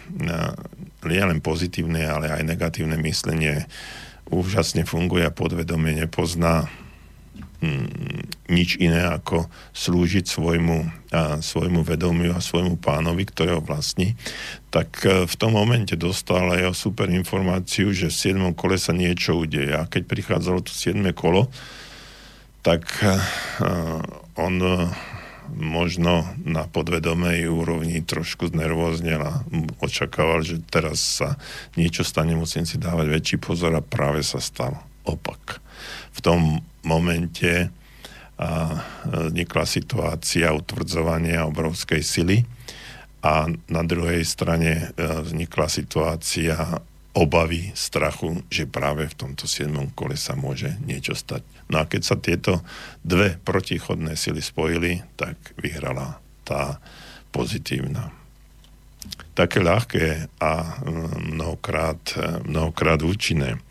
nie len pozitívne, ale aj negatívne myslenie úžasne funguje a podvedomie nepozná hm, nič iné ako slúžiť svojmu, a, svojmu vedomiu a svojmu pánovi, ktorého vlastní, tak e, v tom momente dostal jeho super informáciu, že v 7. kole sa niečo udeje. A keď prichádzalo to 7. kolo, tak uh, on uh, možno na podvedomej úrovni trošku znervóznel a očakával, že teraz sa niečo stane, musím si dávať väčší pozor a práve sa stal opak. V tom momente a vznikla situácia utvrdzovania obrovskej sily a na druhej strane vznikla situácia obavy, strachu, že práve v tomto 7. kole sa môže niečo stať. No a keď sa tieto dve protichodné sily spojili, tak vyhrala tá pozitívna. Také ľahké a mm, mnohokrát, mnohokrát účinné.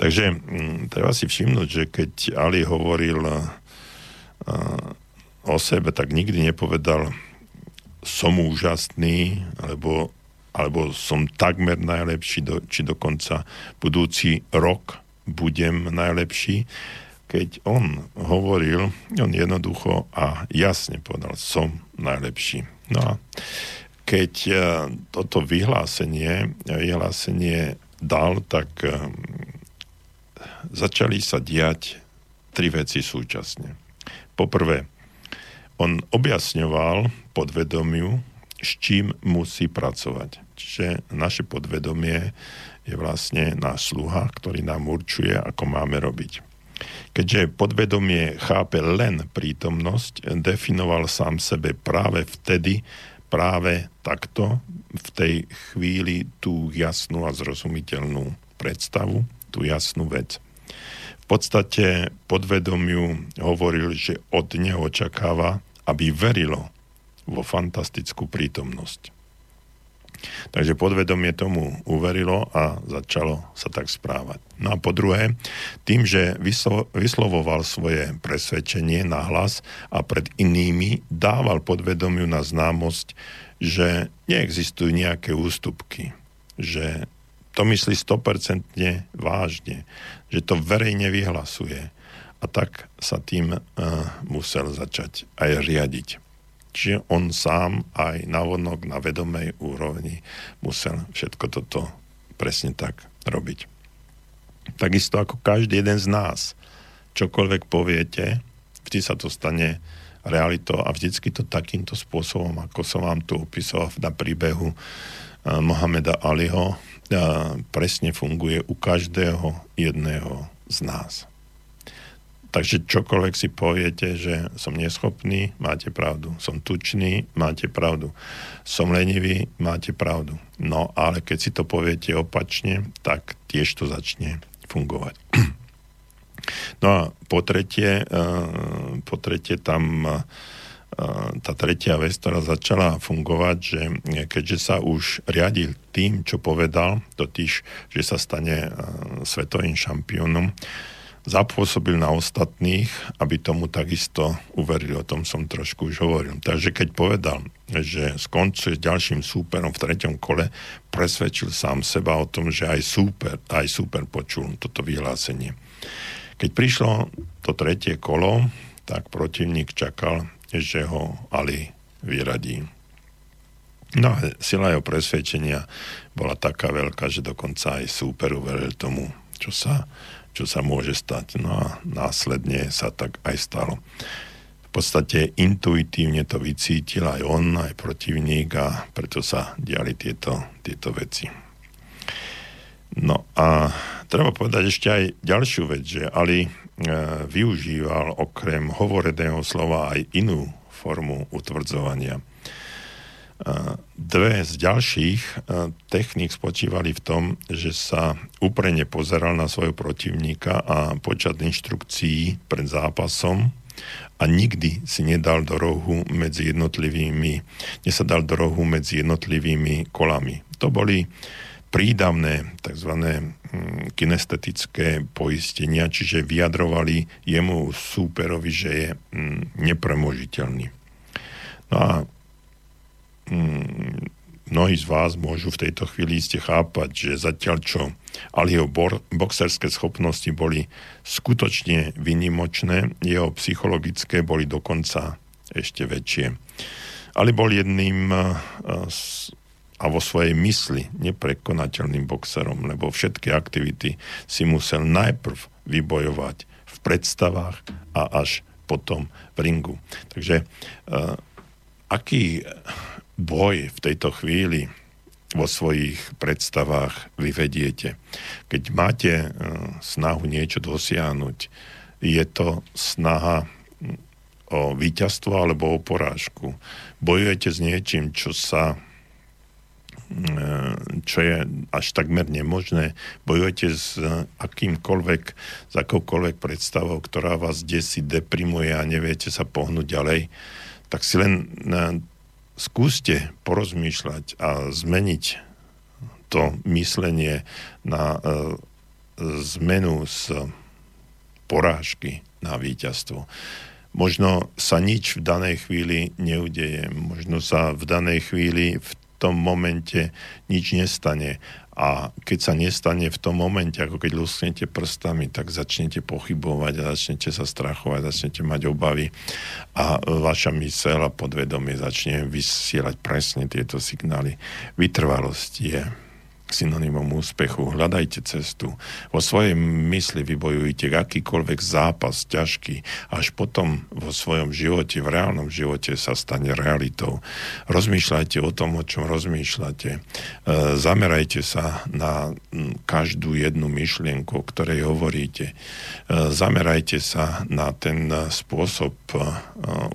Takže mm, treba si všimnúť, že keď Ali hovoril o sebe, tak nikdy nepovedal som úžasný, alebo alebo som takmer najlepší, do, či dokonca budúci rok budem najlepší. Keď on hovoril, on jednoducho a jasne povedal, som najlepší. No a keď e, toto vyhlásenie, vyhlásenie dal, tak e, začali sa diať tri veci súčasne. Poprvé, on objasňoval podvedomiu, s čím musí pracovať. Čiže naše podvedomie je vlastne náš sluha, ktorý nám určuje, ako máme robiť. Keďže podvedomie chápe len prítomnosť, definoval sám sebe práve vtedy, práve takto, v tej chvíli tú jasnú a zrozumiteľnú predstavu, tú jasnú vec. V podstate podvedomiu hovoril, že od neho očakáva, aby verilo vo fantastickú prítomnosť. Takže podvedomie tomu uverilo a začalo sa tak správať. No a po druhé, tým, že vyslo, vyslovoval svoje presvedčenie na hlas a pred inými dával podvedomiu na známosť, že neexistujú nejaké ústupky, že to myslí 100% vážne, že to verejne vyhlasuje. A tak sa tým uh, musel začať aj riadiť. Čiže on sám aj navonok na vedomej úrovni musel všetko toto presne tak robiť. Takisto ako každý jeden z nás. Čokoľvek poviete, vždy sa to stane realitou a vždycky to takýmto spôsobom, ako som vám tu opísal na príbehu eh, Mohameda Aliho, eh, presne funguje u každého jedného z nás. Takže čokoľvek si poviete, že som neschopný, máte pravdu. Som tučný, máte pravdu. Som lenivý, máte pravdu. No ale keď si to poviete opačne, tak tiež to začne fungovať. [CLEARS THROAT] No a po tretie, eh, po tretie tam tá tretia vec, ktorá začala fungovať, že keďže sa už riadil tým, čo povedal, totiž, že sa stane svetovým šampiónom, zapôsobil na ostatných, aby tomu takisto uverili. O tom som trošku už hovoril. Takže keď povedal, že skončuje s ďalším súperom v treťom kole, presvedčil sám seba o tom, že aj súper, aj súper počul toto vyhlásenie. Keď prišlo to tretie kolo, tak protivník čakal, že ho Ali vyradí. No a sila jeho presvedčenia bola taká veľká, že dokonca aj súper uveril tomu, čo sa čo sa môže stať. No a následne sa tak aj stalo. V podstate intuitívne to vycítil aj on, aj protivník a preto sa diali tieto, tieto veci. No a treba povedať ešte aj ďalšiu vec, že Ali e, využíval okrem hovoreného slova aj inú formu utvrdzovania. Dve z ďalších e, techník spočívali v tom, že sa úprene pozeral na svojho protivníka a počas inštrukcií pred zápasom a nikdy si nedal do rohu medzi jednotlivými, nesadal do rohu medzi jednotlivými kolami. To boli prídavné tzv. Mm, kinestetické poistenia, čiže vyjadrovali jemu súperovi, že je mm, nepremožiteľný. No a mnohí z vás môžu v tejto chvíli ste chápať, že zatiaľ čo jeho boxerské schopnosti boli skutočne vynimočné, jeho psychologické boli dokonca ešte väčšie. Ali bol jedným a vo svojej mysli neprekonateľným boxerom, lebo všetky aktivity si musel najprv vybojovať v predstavách a až potom v ringu. Takže uh, aký boj v tejto chvíli vo svojich predstavách vyvediete. Keď máte uh, snahu niečo dosiahnuť, je to snaha o víťazstvo alebo o porážku. Bojujete s niečím, čo sa hm, čo je až takmer nemožné. Bojujete s akýmkoľvek, s akoukoľvek predstavou, ktorá vás desí, deprimuje a neviete sa pohnúť ďalej, tak si len skúste porozmýšľať a zmeniť to myslenie na e, zmenu z porážky na víťazstvo. Možno sa nič v danej chvíli neudeje, možno sa v danej chvíli v tom momente nič nestane, a keď sa nestane v tom momente, ako keď lusknete prstami, tak začnete pochybovať a začnete sa strachovať, začnete mať obavy a vaša myseľ a podvedomie začne vysielať presne tieto signály. Vytrvalosť je synonymom úspechu. Hľadajte cestu. Vo svojej mysli vybojujte akýkoľvek zápas ťažký, až potom vo svojom živote, v reálnom živote sa stane realitou. Rozmýšľajte o tom, o čom rozmýšľate. E, zamerajte sa na každú jednu myšlienku, o ktorej hovoríte. E, zamerajte sa na ten spôsob e,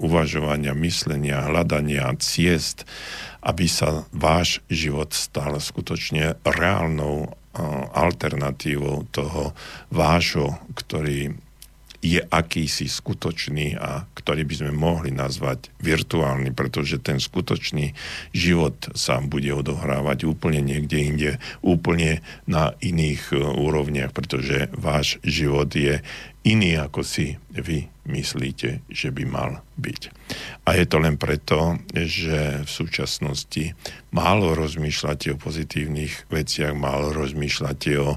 uvažovania, myslenia, hľadania ciest, aby sa váš život stal skutočne reálnou alternatívou toho vášho, ktorý je akýsi skutočný a ktorý by sme mohli nazvať virtuálny, pretože ten skutočný život sa bude odohrávať úplne niekde inde, úplne na iných e, úrovniach, pretože váš život je iný, ako si vy myslíte, že by mal byť. A je to len preto, že v súčasnosti málo rozmýšľate o pozitívnych veciach, málo rozmýšľate o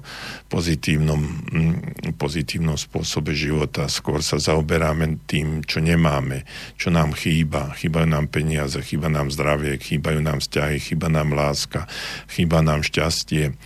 pozitívnom, mm, pozitívnom spôsobe života. Skôr sa zaoberáme tým, čo nemáme, čo nám chýba. Chýbajú nám peniaze, chýba nám zdravie, chýbajú nám vzťahy, chýba nám láska, chýba nám šťastie,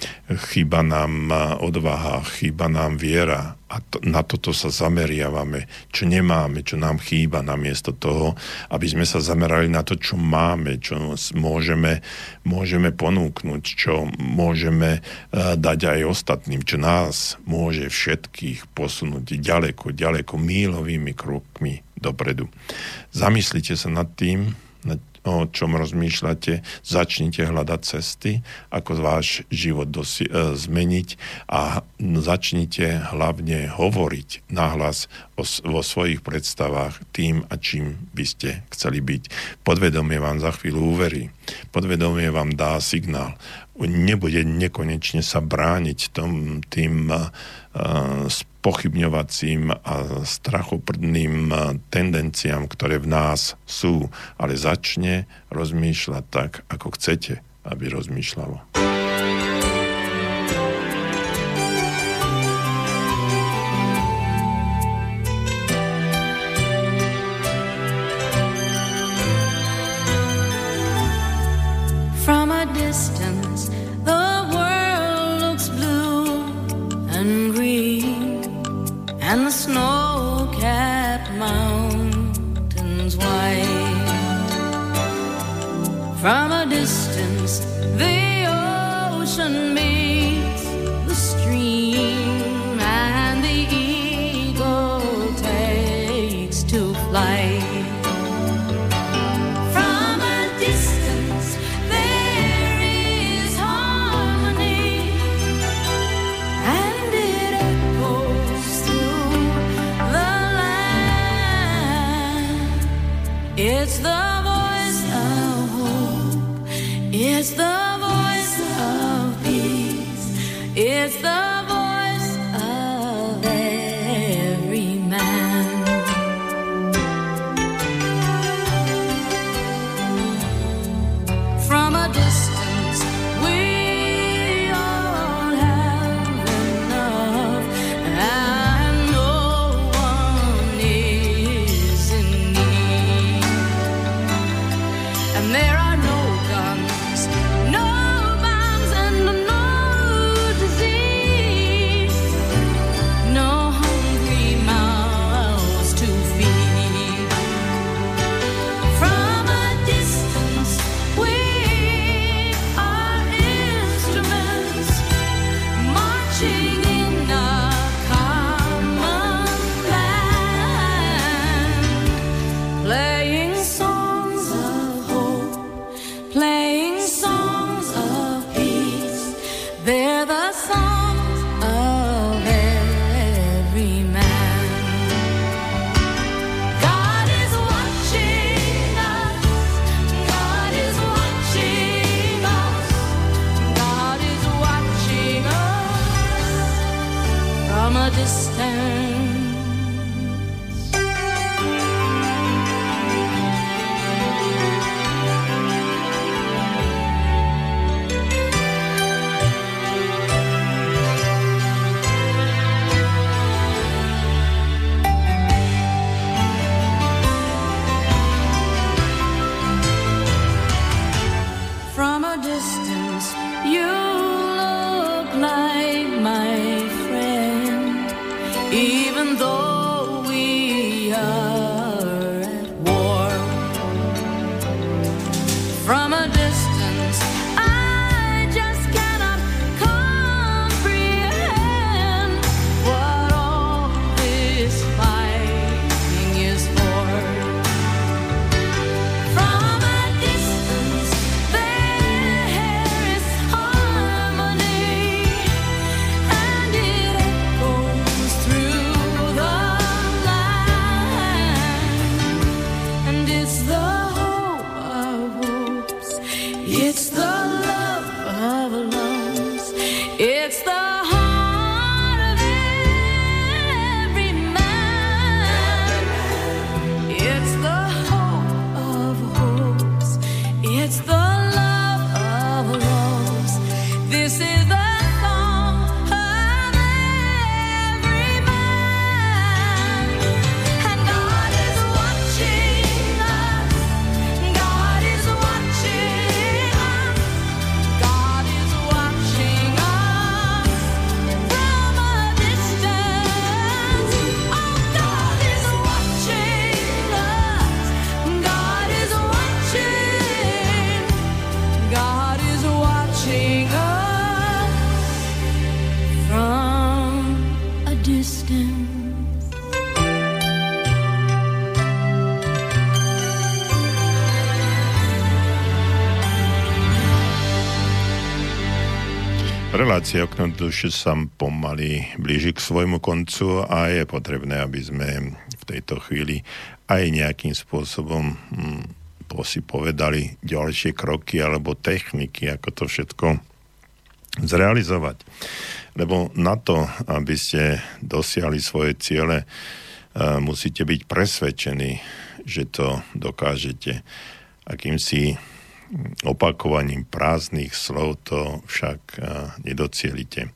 chýba nám odvaha, chýba nám viera, a to, na toto sa zameriavame, čo nemáme, čo nám chýba, namiesto toho, aby sme sa zamerali na to, čo máme, čo môžeme, môžeme ponúknuť, čo môžeme uh, dať aj ostatným, čo nás môže všetkých posunúť ďaleko, ďaleko mílovými krokmi dopredu. Zamyslite sa nad tým, nad o čom rozmýšľate, začnite hľadať cesty, ako váš život dosi- e, zmeniť a začnite hlavne hovoriť nahlas o vo svojich predstavách tým a čím by ste chceli byť. Podvedomie vám za chvíľu uverí. Podvedomie vám dá signál. Nebude nekonečne sa brániť tom, tým spochybňovacím a strachoprdným tendenciám, ktoré v nás sú, ale začne rozmýšľať tak, ako chcete, aby rozmýšľalo. It's the voice of peace. It's the relácia Okno duše sa pomaly blíži k svojmu koncu a je potrebné, aby sme v tejto chvíli aj nejakým spôsobom hm, si povedali ďalšie kroky alebo techniky, ako to všetko zrealizovať. Lebo na to, aby ste dosiahli svoje ciele, eh, musíte byť presvedčení, že to dokážete. Akýmsi opakovaním prázdnych slov to však nedocielite.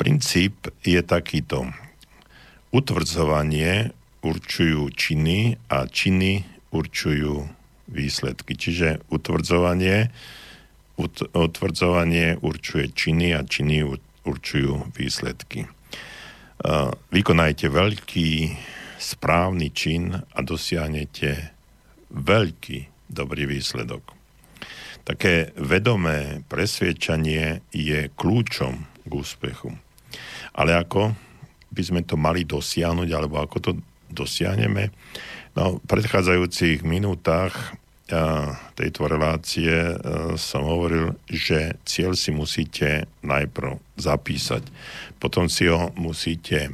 Princíp je takýto. Utvrdzovanie určujú činy a činy určujú výsledky. Čiže utvrdzovanie, utvrdzovanie určuje činy a činy určujú výsledky. Vykonajte veľký správny čin a dosiahnete veľký dobrý výsledok. Také vedomé presviečanie je kľúčom k úspechu. Ale ako by sme to mali dosiahnuť, alebo ako to dosiahneme? No, v predchádzajúcich minútach tejto relácie som hovoril, že cieľ si musíte najprv zapísať, potom si ho musíte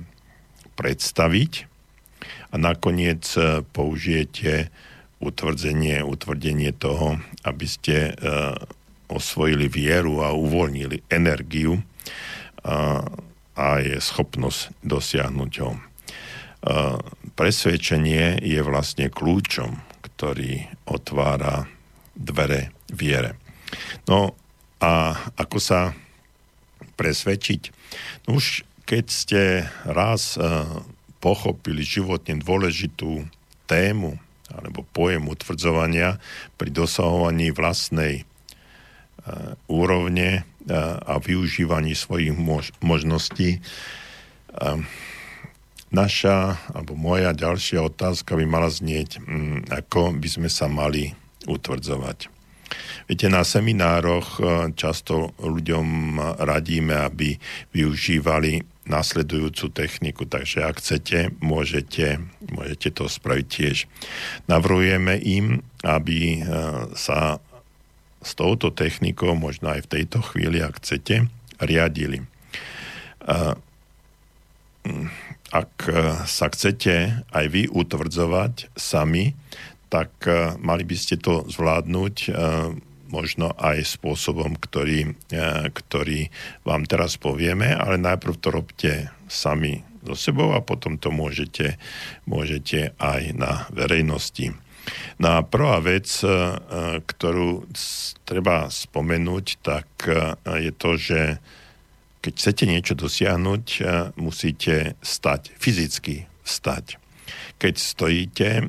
predstaviť a nakoniec použijete utvrdzenie, utvrdenie toho, aby ste uh, osvojili vieru a uvoľnili energiu uh, a je schopnosť dosiahnuť ho. Uh, presvedčenie je vlastne kľúčom, ktorý otvára dvere viere. No a ako sa presvedčiť? No už keď ste raz pochopili životne dôležitú tému, alebo pojem utvrdzovania pri dosahovaní vlastnej e, úrovne e, a využívaní svojich mož- možností. E, naša alebo moja ďalšia otázka by mala znieť, mm, ako by sme sa mali utvrdzovať. Viete, na seminároch často ľuďom radíme, aby využívali nasledujúcu techniku, takže ak chcete, môžete, môžete to spraviť tiež. Navrhujeme im, aby e, sa s touto technikou, možno aj v tejto chvíli, ak chcete, riadili. E, ak sa chcete aj vy utvrdzovať sami, tak e, mali by ste to zvládnuť možno aj spôsobom, ktorý, e, ktorý vám teraz povieme, ale najprv to robte sami so sebou a potom to môžete, môžete aj na verejnosti. No a prvá vec, e, ktorú treba spomenúť, tak e, je to, že keď chcete niečo dosiahnuť, musíte stať, fyzicky stať keď stojíte, e,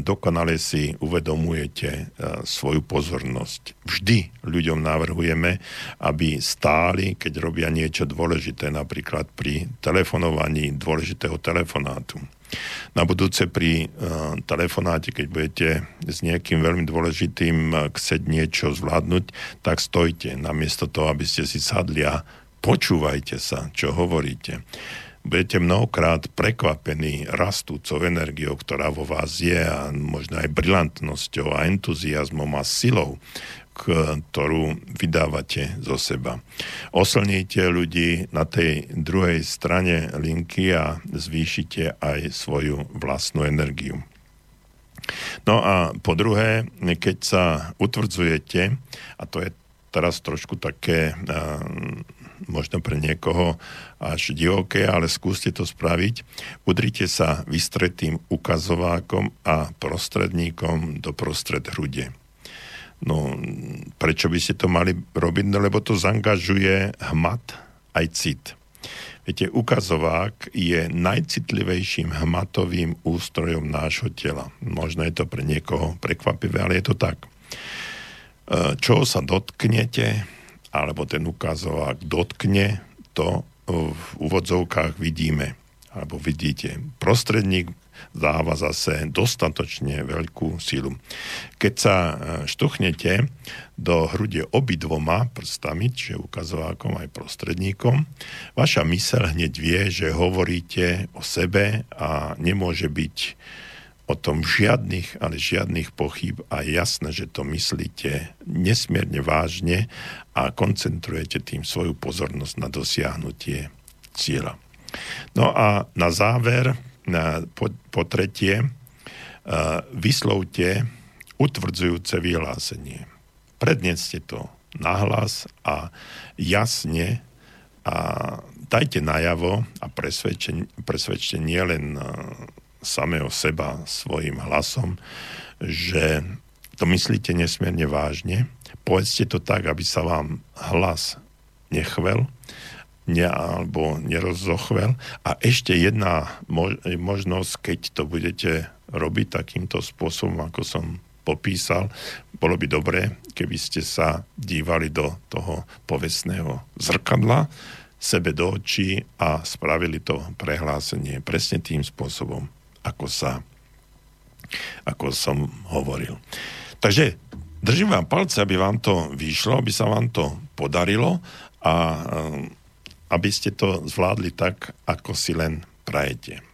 dokonale si uvedomujete e, svoju pozornosť. Vždy ľuďom navrhujeme, aby stáli, keď robia niečo dôležité, napríklad pri telefonovaní dôležitého telefonátu. Na budúce pri uh, telefonáte, keď budete s niekým veľmi dôležitým chcieť niečo zvládnuť, tak stojte, namiesto toho, aby ste si sadli a počúvajte sa, čo hovoríte budete mnohokrát prekvapení rastúcou energiou, ktorá vo vás je a možno aj brilantnosťou a entuziasmom a silou, ktorú vydávate zo seba. Oslníte ľudí na tej druhej strane linky a zvýšite aj svoju vlastnú energiu. No a po druhé, keď sa utvrdzujete, a to je teraz trošku také možno pre niekoho až divoké, ale skúste to spraviť. Udrite sa vystretým ukazovákom a prostredníkom do prostred hrude. No, prečo by ste to mali robiť? No, lebo to zangažuje hmat aj cit. Viete, ukazovák je najcitlivejším hmatovým ústrojom nášho tela. Možno je to pre niekoho prekvapivé, ale je to tak. E, čo sa dotknete, alebo ten ukazovák dotkne, to v úvodzovkách vidíme, alebo vidíte. Prostredník dáva zase dostatočne veľkú silu. Keď sa e, štuchnete do hrude obidvoma prstami, čiže ukazovákom aj prostredníkom, vaša mysel hneď vie, že hovoríte o sebe a nemôže byť o tom žiadnych, ale žiadnych pochyb a jasné, že to myslíte nesmierne vážne a koncentrujete tým svoju pozornosť na dosiahnutie cieľa. No a na záver, na, po, po tretie, uh, vyslovte utvrdzujúce vyhlásenie. Predneste to nahlas a jasne a dajte najavo a presvedčte, nielen uh, samého seba svojim hlasom, že to myslíte nesmierne vážne. Povedzte to tak, aby sa vám hlas nechvel ne, alebo nerozochvel. A ešte jedna možnosť, keď to budete robiť takýmto spôsobom, ako som popísal, bolo by dobré, keby ste sa dívali do toho povestného zrkadla, sebe do očí a spravili to prehlásenie presne tým spôsobom, ako sa ako som hovoril. Takže držím vám palce, aby vám to vyšlo, aby sa vám to podarilo a um, aby ste to zvládli tak, ako si len prajete.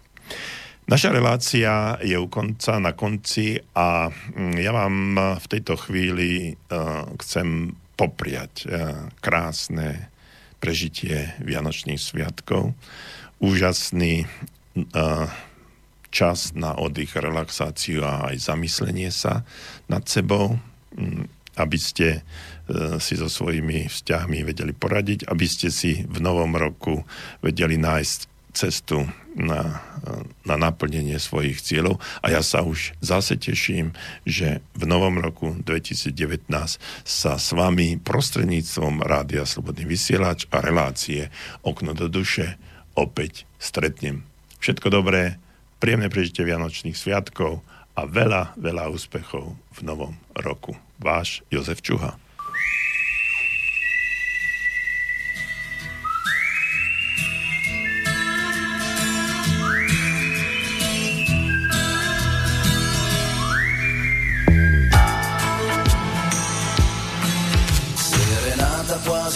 Naša relácia je u konca, na konci a mm, ja vám v tejto chvíli uh, chcem popriať uh, krásne prežitie Vianočných sviatkov, úžasný čas na oddych, relaxáciu a aj zamyslenie sa nad sebou, mm, aby ste e, si so svojimi vzťahmi vedeli poradiť, aby ste si v novom roku vedeli nájsť cestu na, e, na naplnenie svojich cieľov. A ja sa už zase teším, že v novom roku 2019 sa s vami prostredníctvom Rádia Slobodný vysielač a relácie Okno do duše opäť stretnem. Všetko dobré, príjemné prežitie Vianočných sviatkov a veľa, veľa úspechov v novom roku. Váš Jozef Čuha.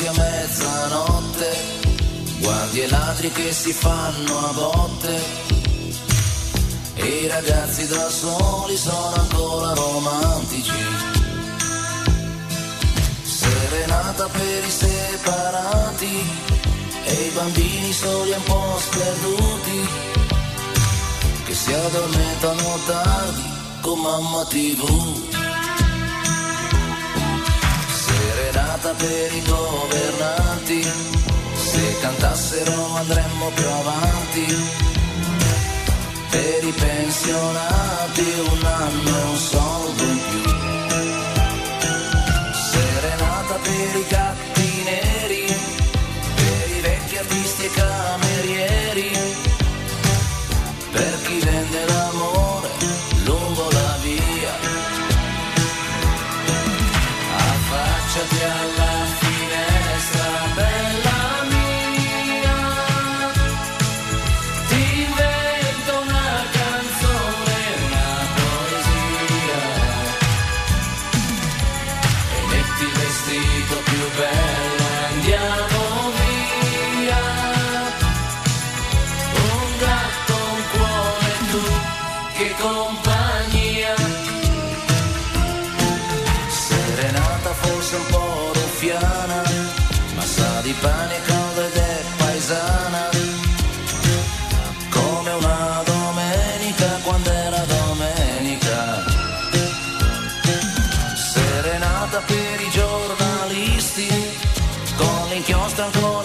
mezzanotte, guardi e ladri che si fanno a botte e i ragazzi da soli sono ancora romantici. Serenata per i separati e i bambini soli un po' sperduti che si addormentano tardi con mamma tv. Serenata per i governanti, se cantassero andremmo più avanti per i pensionati un anno e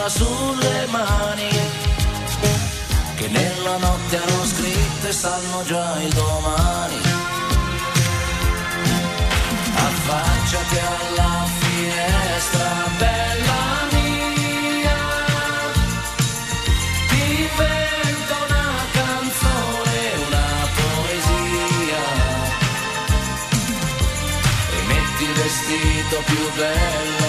ancora sulle mani, che nella notte hanno scritto e sanno già il domani. Affacciati alla finestra, bella mia. Ti invento una canzone, una poesia e metti il vestito più bello,